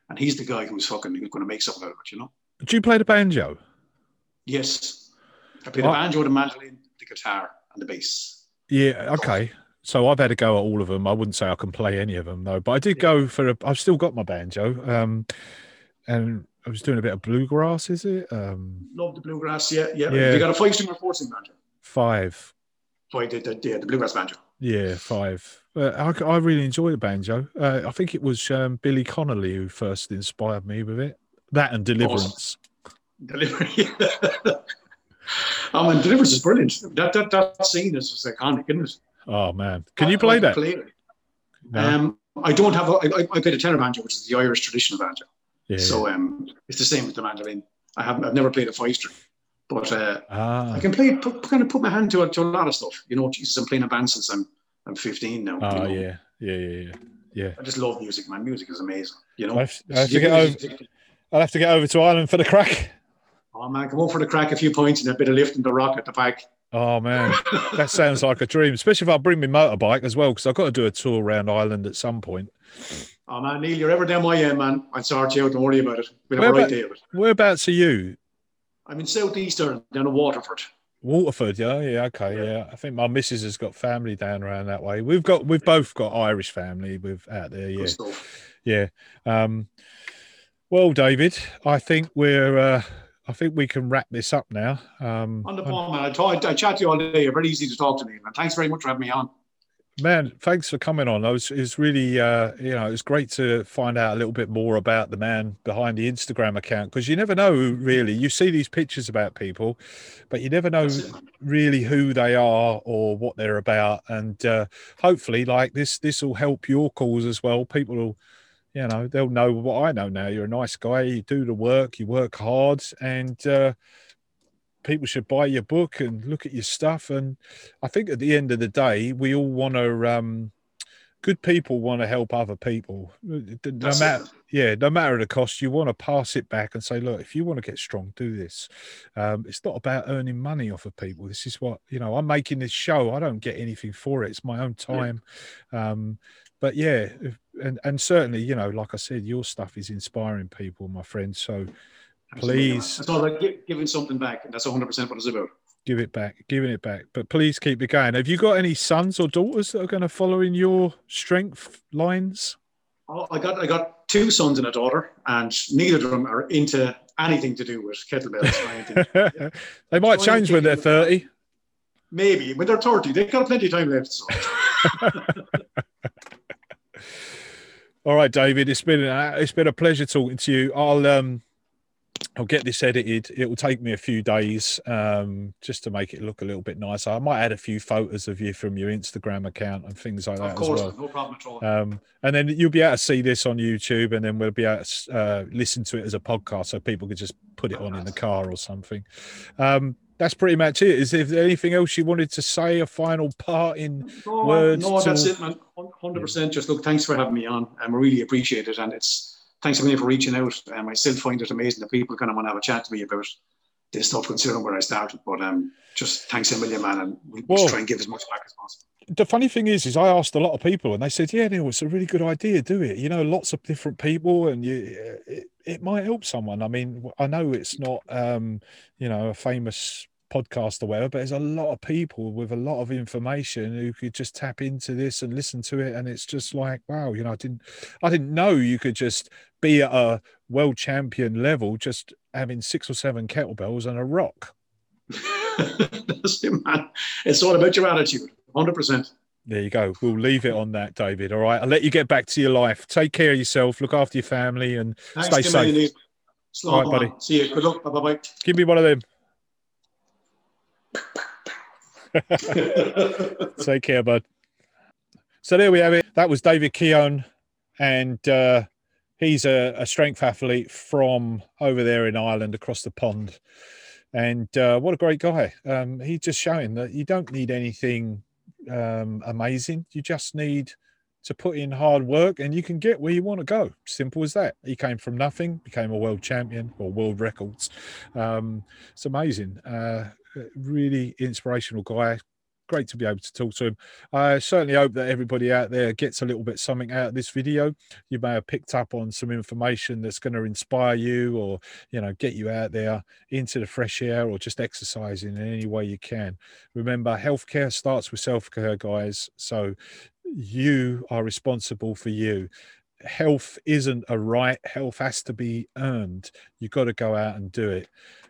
and he's the guy who's fucking who's going to make something out of it. You know? Do you play the banjo? Yes, I play the Oh. banjo, the mandolin, the guitar, and the bass. Yeah. Okay. So I've had a go at all of them. I wouldn't say I can play any of them though, but I did go for a. I've still got my banjo, um, and I was doing a bit of bluegrass. Is it um, Love the bluegrass. Yeah, yeah. Yeah. You got a five string or four string banjo? five? Five, the, the, yeah, the bluegrass banjo. Yeah, five. Uh, I, I really enjoy the banjo. Uh, I think it was um, Billy Connolly who first inspired me with it. That and Deliverance. Delivery. *laughs* I mean, Deliverance is brilliant. That that that scene is just iconic, isn't it? Oh man, can you play that? Play it. No? Um, I don't have. A, I, I- I play the tenor banjo, which is the Irish traditional banjo. Yeah. So um, it's the same with the mandolin. I haven't. I've never played a five string, but uh, ah, I can play. Put, kind of put my hand to, to a lot of stuff. You know, Jesus, I'm playing a band since I'm I'm 15 now. you oh know. yeah, yeah, yeah, yeah. Yeah. I just love music, My Music is amazing. You know. I have, I have to get over. I'll have to get over to Ireland for the crack. Oh man, come over for the crack a few points and a bit of lifting the rock at the back. Oh man, *laughs* that sounds like a dream. Especially if I bring my motorbike as well, because I've got to do a tour around Ireland at some point. Oh man, Neil, you're ever down my end, man. I'll sort you out. Don't worry about it. We'll have a right day of it. Whereabouts are you? I'm in southeast Ireland, down in Waterford. Waterford, yeah, yeah, okay, yeah. I think my missus has got family down around that way. We've got, we've both got Irish family with out there, yeah, yeah. Um, well, David, I think we're, uh, I think we can wrap this up now. Um, On the phone, man. I, talk, I chat to you all day. You're very easy to talk to me, man. Thanks very much for having me on. Man, thanks for coming on. It was, it was really, uh, you know, it was great to find out a little bit more about the man behind the Instagram account because you never know really. You see these pictures about people, but you never know really who they are or what they're about. And uh, hopefully, like this, this will help your cause as well. People will, you know, they'll know what I know now. You're a nice guy. You do the work. You work hard, and uh, people should buy your book and look at your stuff. And I think at the end of the day, we all want to. Um, good people want to help other people. No That's matter, it. yeah, no matter the cost, you want to pass it back and say, look, if you want to get strong, do this. Um, it's not about earning money off of people. This is what you know. I'm making this show. I don't get anything for it. It's my own time. Um, but yeah, and and certainly, you know, like I said, your stuff is inspiring people, my friend. So. Please. It's all about gi- giving something back, that's 100 percent what it's about. give it back, giving it back. But please keep it going. Have you got any sons or daughters that are going to follow in your strength lines? Oh, I got I got two sons and a daughter, and neither of them are into anything to do with kettlebells or anything. *laughs* they might and change when they're 30. Maybe when they're 30, they've got plenty of time left. So. *laughs* All right, David. It's been a, it's been a pleasure talking to you. I'll um I'll get this edited. It will take me a few days um just to make it look a little bit nicer. I might add a few photos of you from your Instagram account and things like that of course, as well. no problem at all. Um, and then you'll be able to see this on YouTube, and then we'll be able to uh, listen to it as a podcast, so people can just put it on in the car or something. Um, that's pretty much it. Is there anything else you wanted to say? A final part in? No, words no, that's to- it, man. Hundred percent. Just look, thanks for having me on. I really appreciate it, and it's thanks a million for reaching out. Um, I still find it amazing that people kind of want to have a chat to me about this stuff, considering where I started. But um, just thanks a million, man, and we Well- just try and give as much back as possible. The funny thing is, is I asked a lot of people, and they said, "Yeah, Neil, it's a really good idea. Do it. You know, lots of different people, and you, it, it might help someone. I mean, I know it's not, um, you know, a famous podcast or whatever, but there's a lot of people with a lot of information who could just tap into this and listen to it, and it's just like, wow, you know, I didn't, I didn't know you could just be at a world champion level just having six or seven kettlebells and a rock. That's *laughs* it, man. It's all about your attitude. Hundred percent. There you go. We'll leave it on that, David. All right. I'll let you get back to your life. Take care of yourself. Look after your family and Thanks Stay safe. All right, buddy. See you. Good luck. Bye bye. give me one of them. Take care, bud. So there we have it. That was David Keohan, and uh, he's a, a strength athlete from over there in Ireland, across the pond. And uh, what a great guy! Um, he's just showing that you don't need anything um, amazing. You just need to put in hard work, and you can get where you want to go. Simple as that. He came from nothing, became a world champion or world records. Um, it's amazing. Uh, Uh, really inspirational guy. Great to be able to talk to him. I certainly hope that everybody out there gets a little bit something out of this video. You may have picked up on some information that's going to inspire you or, you know, get you out there into the fresh air or just exercising in any way you can. Remember, healthcare starts with self care, guys. So you are responsible for you. Health isn't a right, health has to be earned. You've got to go out and do it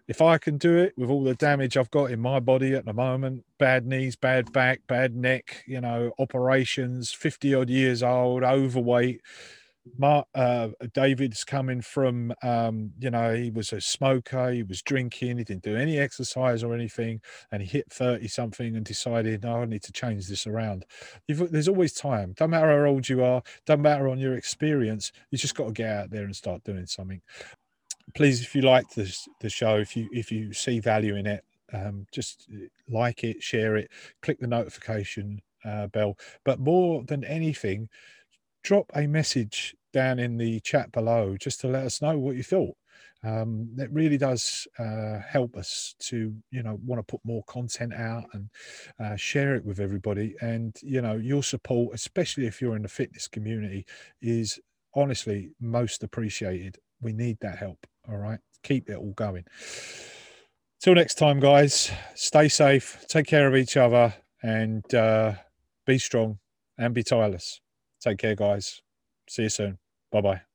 if I can do it with all the damage I've got in my body at the moment, bad knees, bad back, bad neck, you know, operations, 50 odd years old, overweight. Mark, uh, David's coming from, um, you know, he was a smoker, he was drinking, he didn't do any exercise or anything, and he hit 30 something and decided, no, I need to change this around. You've, there's always time. Don't matter how old you are, don't matter on your experience, you just got to get out there and start doing something please if you like this the show if you if you see value in it um, just like it share it click the notification uh, bell. But more than anything drop a message down in the chat below just to let us know what you thought. Um, really does uh, help us to you know want to put more content out and uh, share it with everybody. And you know your support especially if you're in the fitness community is honestly most appreciated. We need that help all right keep it all going. Till next time guys stay safe take care of each other and uh, be strong and be tireless. Take care guys. See you soon. Bye bye